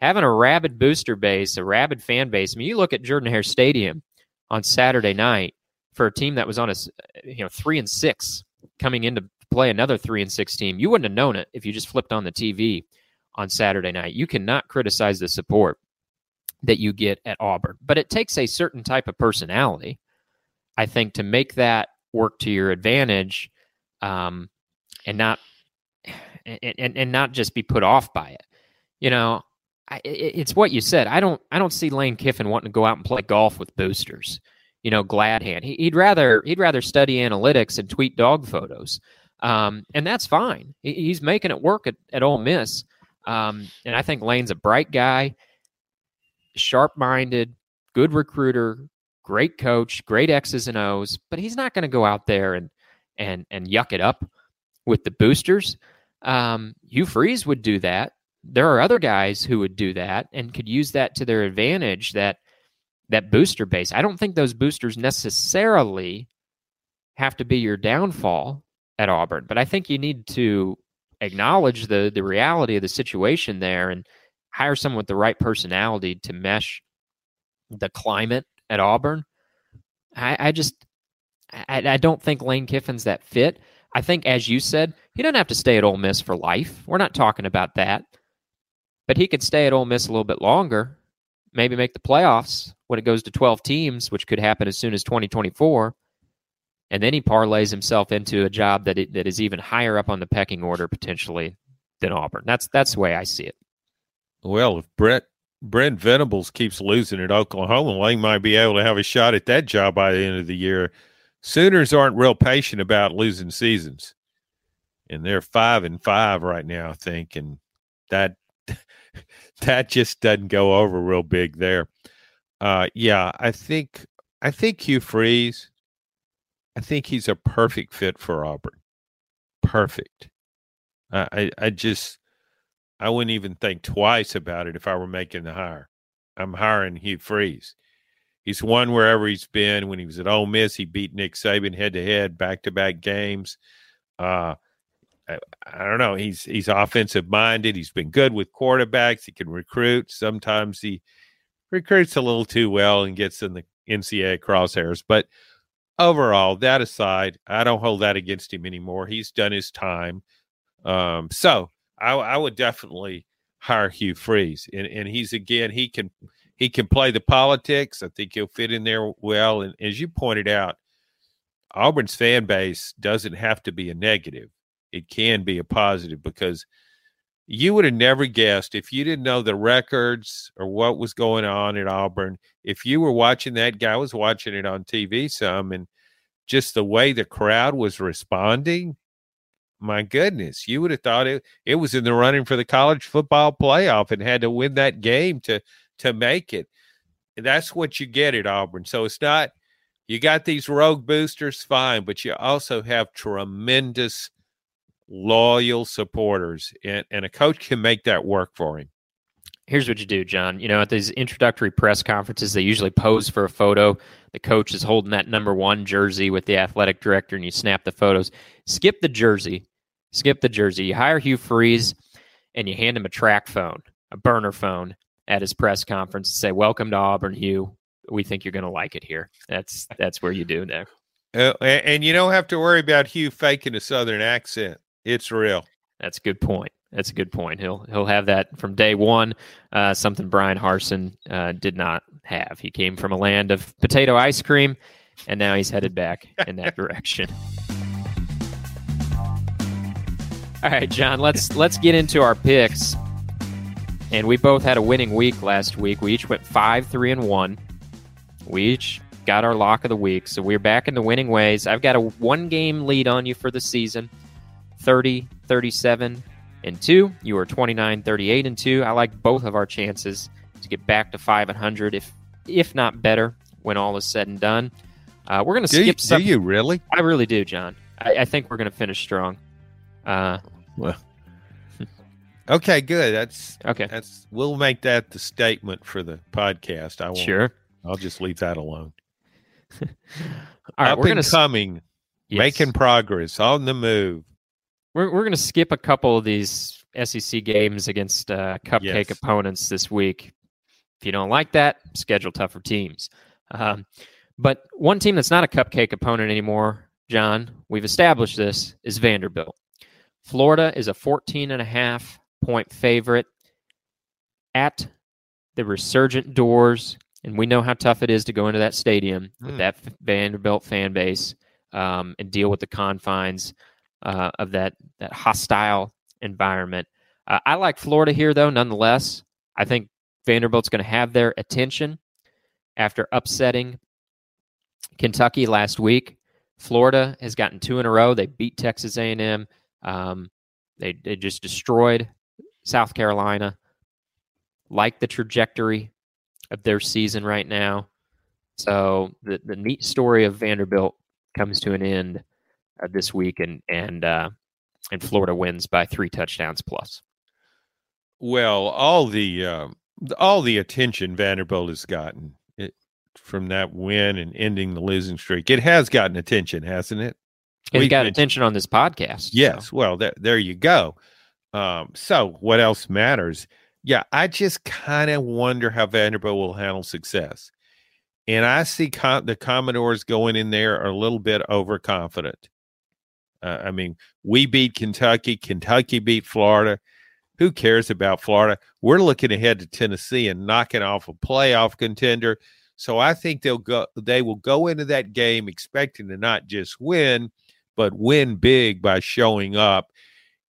having a rabid booster base, a rabid fan base. I mean, you look at Jordan Hare Stadium on Saturday night for a team that was on a you know three and six coming into play another three and six team. You wouldn't have known it if you just flipped on the TV on Saturday night. You cannot criticize the support that you get at Auburn, but it takes a certain type of personality I think to make that work to your advantage, um, and not and, and, and not just be put off by it. You know, I, it's what you said. I don't I don't see Lane Kiffin wanting to go out and play golf with boosters. You know, glad hand. He, would rather he'd rather study analytics and tweet dog photos, um, and that's fine. He's making it work at, at Ole Miss, um, and I think Lane's a bright guy, sharp minded, good recruiter, great coach, great X's and O's, but he's not going to go out there and and and yuck it up with the boosters. Um, Hugh Freeze would do that. There are other guys who would do that and could use that to their advantage. That that booster base. I don't think those boosters necessarily have to be your downfall at Auburn, but I think you need to acknowledge the the reality of the situation there and hire someone with the right personality to mesh the climate at Auburn. I, I just I, I don't think Lane Kiffin's that fit. I think, as you said, he doesn't have to stay at Ole Miss for life. We're not talking about that. But he could stay at Ole Miss a little bit longer, maybe make the playoffs when it goes to 12 teams, which could happen as soon as 2024. And then he parlays himself into a job that it, that is even higher up on the pecking order potentially than Auburn. That's that's the way I see it. Well, if Brett Brent Venables keeps losing at Oklahoma, Lane might be able to have a shot at that job by the end of the year. Sooners aren't real patient about losing seasons, and they're five and five right now, I think, and that that just doesn't go over real big there. Uh, yeah, I think I think Hugh Freeze. I think he's a perfect fit for Auburn. Perfect. I I, I just I wouldn't even think twice about it if I were making the hire. I'm hiring Hugh Freeze. He's won wherever he's been. When he was at Ole Miss, he beat Nick Saban head to head, back to back games. Uh, I, I, don't know. He's he's offensive minded. He's been good with quarterbacks. He can recruit. Sometimes he recruits a little too well and gets in the NCAA crosshairs. But overall, that aside, I don't hold that against him anymore. He's done his time. Um, so I, I would definitely hire Hugh Freeze, and and he's again he can he can play the politics. I think he'll fit in there well. And as you pointed out, Auburn's fan base doesn't have to be a negative; it can be a positive because you would have never guessed if you didn't know the records or what was going on at Auburn. If you were watching that guy was watching it on TV some and just the way the crowd was responding my goodness, you would have thought it it was in the running for the college football playoff and had to win that game to to make it. That's what you get at Auburn. So it's not you got these rogue boosters, fine, but you also have tremendous loyal supporters, and, and a coach can make that work for him. Here's what you do, John. You know, at these introductory press conferences, they usually pose for a photo. The coach is holding that number one jersey with the athletic director, and you snap the photos. Skip the jersey. Skip the jersey. You hire Hugh Freeze, and you hand him a TracFone, a burner phone, at his press conference and say, "Welcome to Auburn, Hugh. We think you're going to like it here." That's that's where you do there. Uh, and you don't have to worry about Hugh faking a southern accent. It's real. That's a good point. That's a good point. He'll he'll have that from day one. Uh, something Bryan Harsin uh, did not have. He came from a land of potato ice cream, and now he's headed back in that direction. All right, John. Let's let's get into our picks. And we both had a winning week last week. We each went five, three, and one. We each got our lock of the week, so we're back in the winning ways. I've got a one game lead on you for the season. 30, 37, and 2. You are 29, 38, and 2. I like both of our chances to get back to 500, if if not better, when all is said and done. Uh, we're going to skip you, some. Do you really? I really do, John. I, I think we're going to finish strong. Uh, well, okay, good. That's okay. That's we'll make that the statement for the podcast. I won't. Sure. I'll just leave that alone. All right, Up we're and going coming, yes. making progress, on the move. We're we're going to skip a couple of these SEC games against uh, cupcake Yes. opponents this week. If you don't like that, schedule tougher teams. Um, but one team that's not a cupcake opponent anymore, John, we've established this, is Vanderbilt. Florida is a 14 and a half point favorite at the resurgent Dores. And we know how tough it is to go into that stadium with Hmm. that Vanderbilt fan base um, and deal with the confines uh, of that that hostile environment. Uh, I like Florida here, though. Nonetheless, I think Vanderbilt's going to have their attention after upsetting Kentucky last week. Florida has gotten two in a row. They beat Texas A&M. Um, they they just destroyed South Carolina. Like the trajectory of their season right now. So the the neat story of Vanderbilt comes to an end this week, and and uh, and Florida wins by three touchdowns plus. Well, all the um, all the attention Vanderbilt has gotten it, from that win and ending the losing streak, it has gotten attention, hasn't it? We've got mentioned- attention on this podcast. so- Yes. Well, that, there you go. Um, so, what else matters? Yeah, I just kind of wonder how Vanderbilt will handle success. And I see com- the Commodores going in there a little bit overconfident. Uh, I mean, we beat Kentucky, Kentucky beat Florida. Who cares about Florida? We're looking ahead to Tennessee and knocking off a playoff contender. So I think they'll go they will go into that game expecting to not just win, but win big by showing up.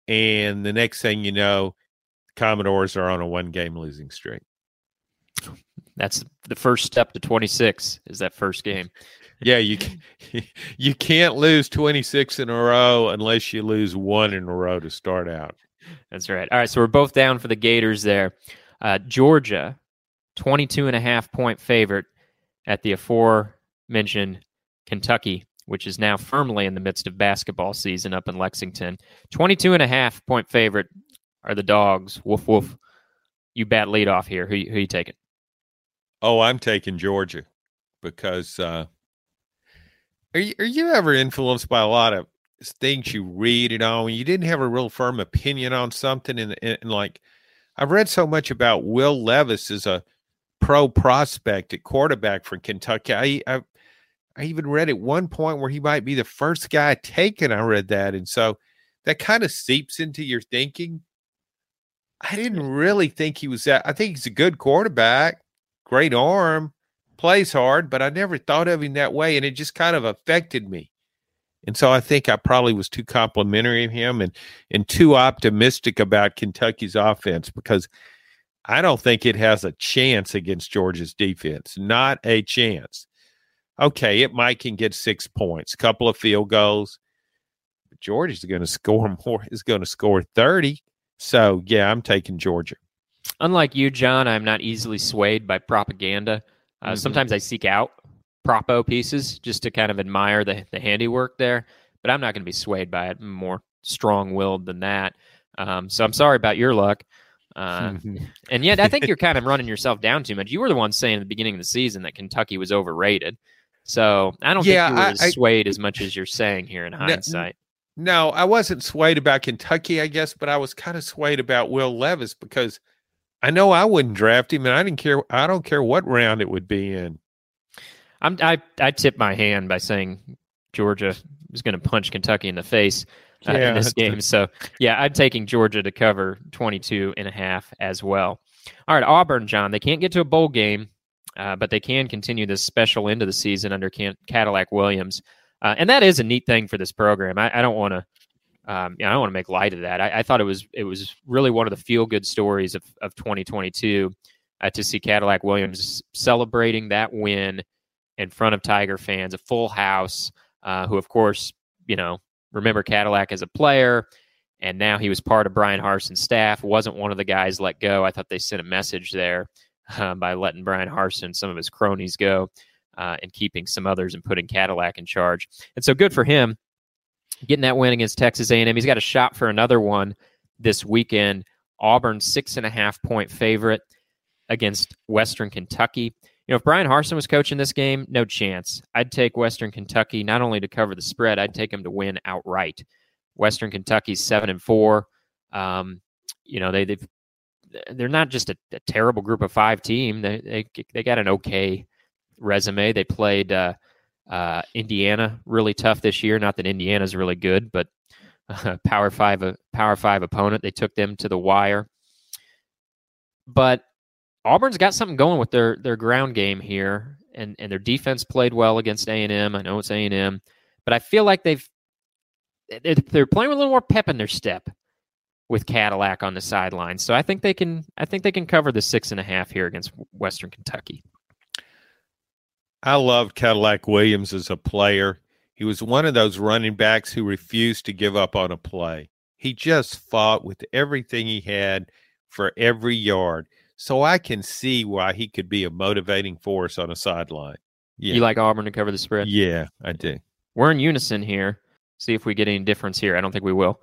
And the next thing you know, Commodores are on a one game losing streak. That's the first step to 26 is that first game. Yeah, you you can't lose 26 in a row unless you lose one in a row to start out. That's right. All right, so we're both down for the Gators there. Uh, Georgia, 22 and a half point favorite at the aforementioned Kentucky, which is now firmly in the midst of basketball season up in Lexington. 22 and a half point favorite are the dogs. Woof, woof. You bat lead off here. Who, who you taking? Oh, I'm taking Georgia because uh are you, are you ever influenced by a lot of things you read and all when you didn't have a real firm opinion on something and, and, and like I've read so much about Will Levis as a pro prospect at quarterback for Kentucky. I, I I even read at one point where he might be the first guy taken. I read that, and so that kind of seeps into your thinking. I didn't really think he was that. I think he's a good quarterback, great arm, plays hard, but I never thought of him that way, and it just kind of affected me. And so I think I probably was too complimentary of him and and too optimistic about Kentucky's offense because I don't think it has a chance against Georgia's defense. Not a chance. Okay, it might can get six points, a couple of field goals. But Georgia's going to score more. Is going to score thirty. So yeah, I'm taking Georgia. Unlike you, John, I'm not easily swayed by propaganda. Uh, Mhm. Sometimes I seek out propo pieces just to kind of admire the, the handiwork there, but I'm not going to be swayed by it. I'm more strong willed than that. Um, so I'm sorry about your luck. Uh, and yet, I think you're kind of running yourself down too much. You were the one saying at the beginning of the season that Kentucky was overrated. So I don't Yeah, think you were I- as I- swayed as much as you're saying here in hindsight. No, I wasn't swayed about Kentucky, I guess, but I was kind of swayed about Will Levis because I know I wouldn't draft him, and I didn't care. I don't care what round it would be in. I'm, I I tip my hand by saying Georgia is going to punch Kentucky in the face uh, Yeah, in this game. So yeah, I'm taking Georgia to cover 22 and a half as well. All right, Auburn, John. They can't get to a bowl game, uh, but they can continue this special end of the season under Can- Cadillac Williams, uh, and that is a neat thing for this program. I, I don't want to. Um, you know, I don't want to make light of that. I, I thought it was it was really one of the feel good stories of, of 2022 uh, to see Cadillac Williams celebrating that win in front of Tiger fans, a full house, uh, who, of course, you know, remember Cadillac as a player, and now he was part of Bryan Harsin's staff. wasn't one of the guys let go. I thought they sent a message there uh, by letting Bryan Harsin some of his cronies, go uh, and keeping some others and putting Cadillac in charge. And so good for him getting that win against Texas A&M. He's got a shot for another one this weekend. Auburn six and a half point favorite against Western Kentucky. You know, if Bryan Harsin was coaching this game, no chance. I'd take Western Kentucky not only to cover the spread, I'd take them to win outright. Western Kentucky's seven and four. Um, you know, they they've they're not just a, a, terrible group of five team. They they they got an okay resume. They played uh, uh, Indiana really tough this year. Not that Indiana's really good, but uh, power five a power five opponent. They took them to the wire. But Auburn's got something going with their their ground game here, and and their defense played well against A and M. I know it's A and M, but I feel like they've they're playing with a little more pep in their step with Cadillac on the sidelines. So I think they can I think they can cover the six and a half here against Western Kentucky. I loved Cadillac Williams as a player. He was one of those running backs who refused to give up on a play. He just fought with everything he had for every yard. So I can see why he could be a motivating force on a sideline. Yeah. You like Auburn to cover the spread? Yeah, I do. We're in unison here. See if we get any difference here. I don't think we will.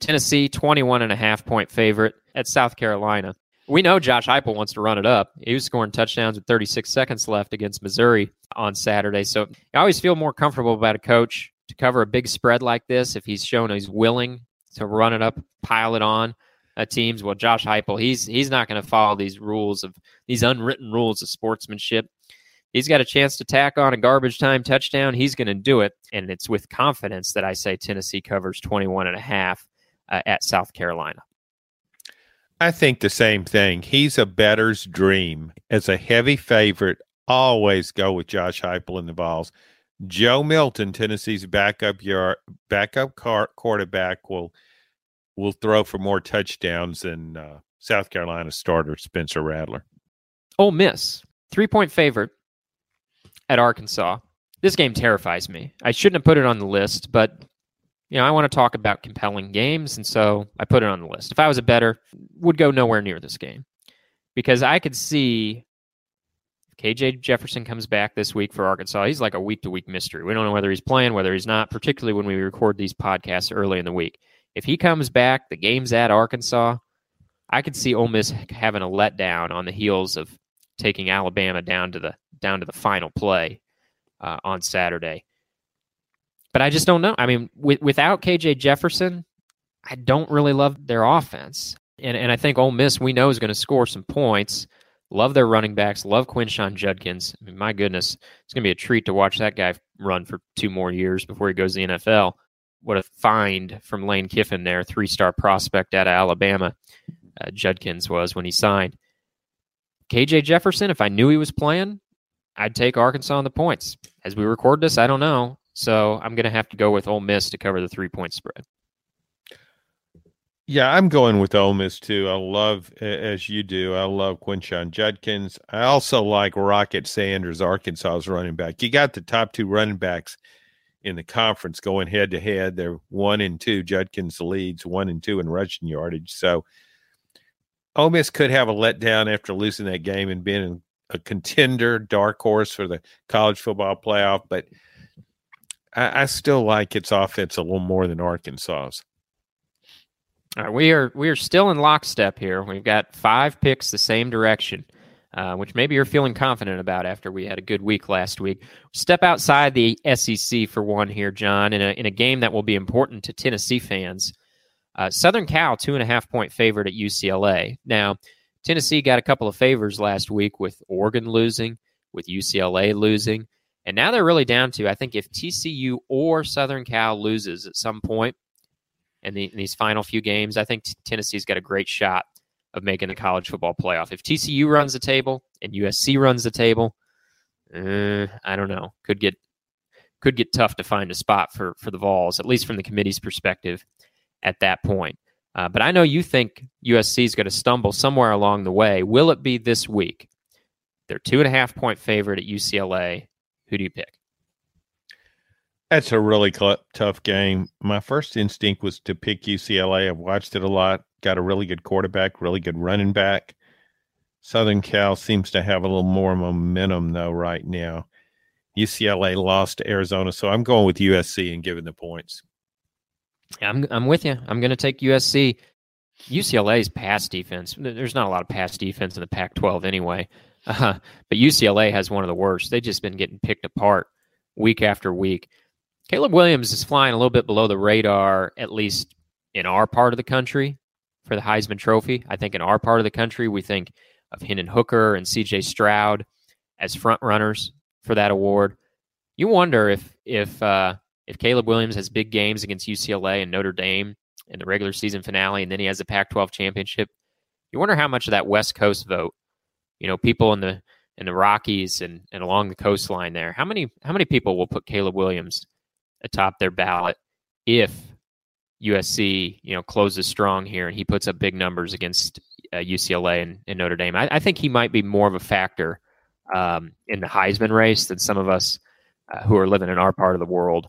Tennessee, 21 and a half point favorite at South Carolina. We know Josh Heupel wants to run it up. He was scoring touchdowns with 36 seconds left against Missouri on Saturday. So I always feel more comfortable about a coach to cover a big spread like this if he's shown he's willing to run it up, pile it on uh, teams. Well, Josh Heupel, he's he's not going to follow these rules of these unwritten rules of sportsmanship. He's got a chance to tack on a garbage time touchdown. He's going to do it, and it's with confidence that I say Tennessee covers 21 and a half uh, at South Carolina. I think the same thing. He's a bettor's dream. As a heavy favorite, always go with Josh Heupel in the balls. Joe Milton, Tennessee's backup yard, backup car, quarterback, will will throw for more touchdowns than uh, South Carolina starter Spencer Rattler. Ole Miss, three point favorite at Arkansas. This game terrifies me. I shouldn't have put it on the list, but you know, I want to talk about compelling games, and so I put it on the list. If I was a bettor, would go nowhere near this game because I could see KJ Jefferson comes back this week for Arkansas. He's like a week to week mystery. We don't know whether he's playing, whether he's not, particularly when we record these podcasts early in the week. If he comes back, the game's at Arkansas. I could see Ole Miss having a letdown on the heels of taking Alabama down to the down to the final play uh, on Saturday but I just don't know. I mean, with, without KJ Jefferson, I don't really love their offense. And, and I think Ole Miss, we know, is going to score some points. Love their running backs. Love Quinshon Judkins. I mean, my goodness, it's going to be a treat to watch that guy run for two more years before he goes to the NFL. What a find from Lane Kiffin there, three star prospect out of Alabama. Uh, Judkins was when he signed. KJ Jefferson, if I knew he was playing, I'd take Arkansas on the points. As we record this, I don't know. So I'm going to have to go with Ole Miss to cover the three point spread. Yeah, I'm going with Ole Miss too. I love, as you do, I love Quinshon Judkins. I also like Rocket Sanders, Arkansas's running back. You got the top two running backs in the conference going head to head. They're one and two. Judkins leads one and two in rushing yardage. So Ole Miss could have a letdown after losing that game and being a contender, dark horse for the college football playoff. But – I, I still like its offense a little more than Arkansas's. All right, we are we are still in lockstep here. We've got five picks the same direction, uh, which maybe you're feeling confident about after we had a good week last week. Step outside the SEC for one here, John, in a in a game that will be important to Tennessee fans. Uh, Southern Cal two and a half point favorite at UCLA. Now, Tennessee got a couple of favors last week with Oregon losing, with UCLA losing. And now they're really down to, I think, if TCU or Southern Cal loses at some point in, the, in these final few games, I think t- Tennessee's got a great shot of making the college football playoff. If TCU runs the table and USC runs the table, uh, I don't know. Could get could get tough to find a spot for for the Vols, at least from the committee's perspective at that point. Uh, but I know you think USC is going to stumble somewhere along the way. Will it be this week? They're two and a half point favorite at UCLA. Who do you pick? That's a really cl- tough game. My first instinct was to pick UCLA. I've watched it a lot. Got a really good quarterback, really good running back. Southern Cal seems to have a little more momentum though right now. UCLA lost to Arizona, so I'm going with USC and giving the points. I'm I'm with you. I'm going to take USC. UCLA's pass defense. There's not a lot of pass defense in the Pac-12 anyway, uh, but UCLA has one of the worst. They've just been getting picked apart week after week. Caleb Williams is flying a little bit below the radar, at least in our part of the country, for the Heisman Trophy. I think in our part of the country, we think of Hendon Hooker and C.J. Stroud as front runners for that award. You wonder if if uh, if Caleb Williams has big games against UCLA and Notre Dame in the regular season finale, and then he has the Pac-12 championship. You wonder how much of that West Coast vote, you know, people in the in the Rockies and, and along the coastline there, how many how many people will put Caleb Williams atop their ballot if USC, you know, closes strong here and he puts up big numbers against uh, UCLA and, and, Notre Dame. I, I, think he might be more of a factor um, in the Heisman race than some of us uh, who are living in our part of the world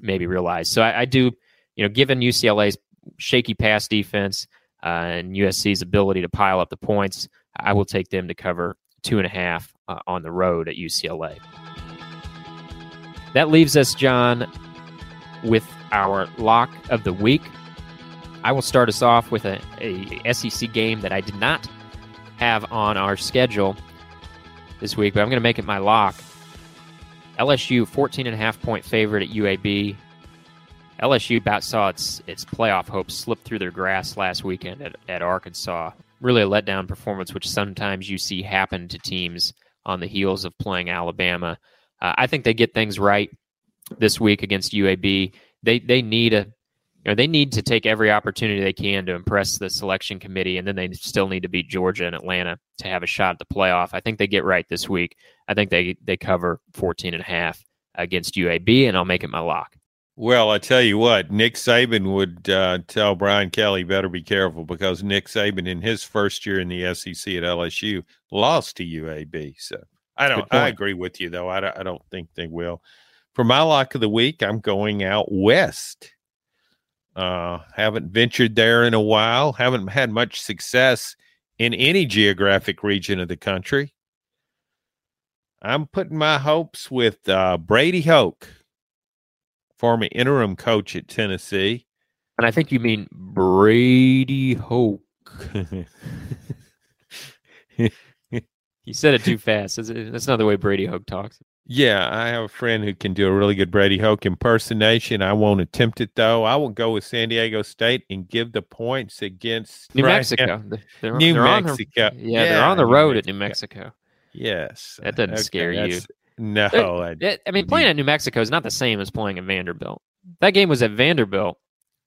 maybe realize. So I, I do, you know, given UCLA's shaky pass defense uh, and USC's ability to pile up the points, I will take them to cover two and a half uh, on the road at UCLA. That leaves us, John, with our lock of the week. I will start us off with a, a SEC game that I did not have on our schedule this week, but I'm going to make it my lock. LSU 14 and a half point favorite at UAB. LSU about saw its its playoff hopes slip through their grass last weekend at, at Arkansas. Really a letdown performance, which sometimes you see happen to teams on the heels of playing Alabama. Uh, I think they get things right this week against UAB. They they need a you know they need to take every opportunity they can to impress the selection committee, and then they still need to beat Georgia and Atlanta to have a shot at the playoff. I think they get right this week. I think they they cover 14 and a half against UAB, and I'll make it my lock. Well, I tell you what, Nick Saban would uh, tell Brian Kelly better be careful because Nick Saban in his first year in the SEC at LSU lost to UAB. So I don't. I agree with you though. I don't, I don't think they will. For my lock of the week, I'm going out west. Uh, haven't ventured there in a while. Haven't had much success in any geographic region of the country. I'm putting my hopes with uh, Brady Hoke, former interim coach at Tennessee. And I think you mean Brady Hoke. you said it too fast. That's not the way Brady Hoke talks. Yeah, I have a friend who can do a really good Brady Hoke impersonation. I won't attempt it though. I will go with San Diego State and give the points against New Mexico. They're, New they're Mexico. The, yeah, yeah, they're on the road at New Mexico. Yes, that doesn't okay, scare you. No, I, I mean playing at New Mexico is not the same as playing at Vanderbilt. That game was at Vanderbilt.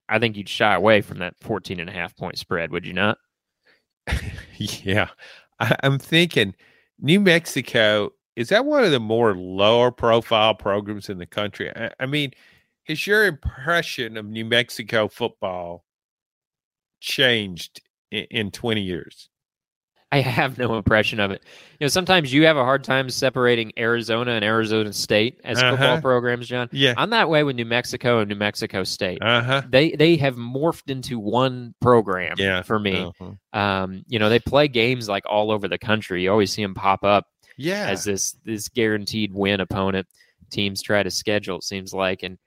I think you'd shy away from that 14 and a half point spread, would you not? yeah. I, I'm thinking New Mexico is that one of the more lower profile programs in the country? I, I mean, has your impression of New Mexico football changed in, in 20 years? I have no impression of it. You know, sometimes you have a hard time separating Arizona and Arizona State as uh-huh. football programs, John. Yeah, I'm that way with New Mexico and New Mexico State. Uh-huh. They they have morphed into one program. Yeah. for me. Uh-huh. Um, you know, they play games like all over the country. You always see them pop up yeah as this this guaranteed win opponent teams try to schedule it seems like and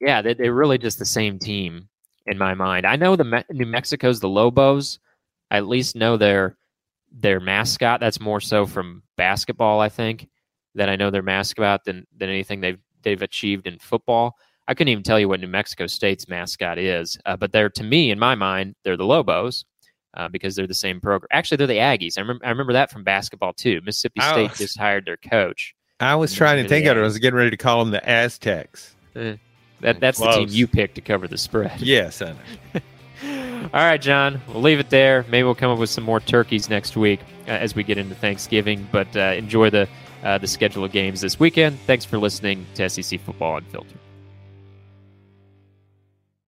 yeah they, they're really just the same team in my mind i know the Me- new mexico's the lobos i at least know their their mascot that's more so from basketball i think that i know their mascot than than anything they've they've achieved in football i couldn't even tell you what new mexico state's mascot is uh, but they're to me in my mind they're the lobos uh, because they're the same program. Actually, they're the Aggies. I remember, I remember that from basketball too. Mississippi State was, just hired their coach. I was trying to think of it. I was getting ready to call them the Aztecs. Uh, that that's Close. the team you picked to cover the spread. Yes, I know. All right, John. We'll leave it there. Maybe we'll come up with some more turkeys next week uh, as we get into Thanksgiving. But uh, enjoy the uh, the schedule of games this weekend. Thanks for listening to SEC Football Unfiltered.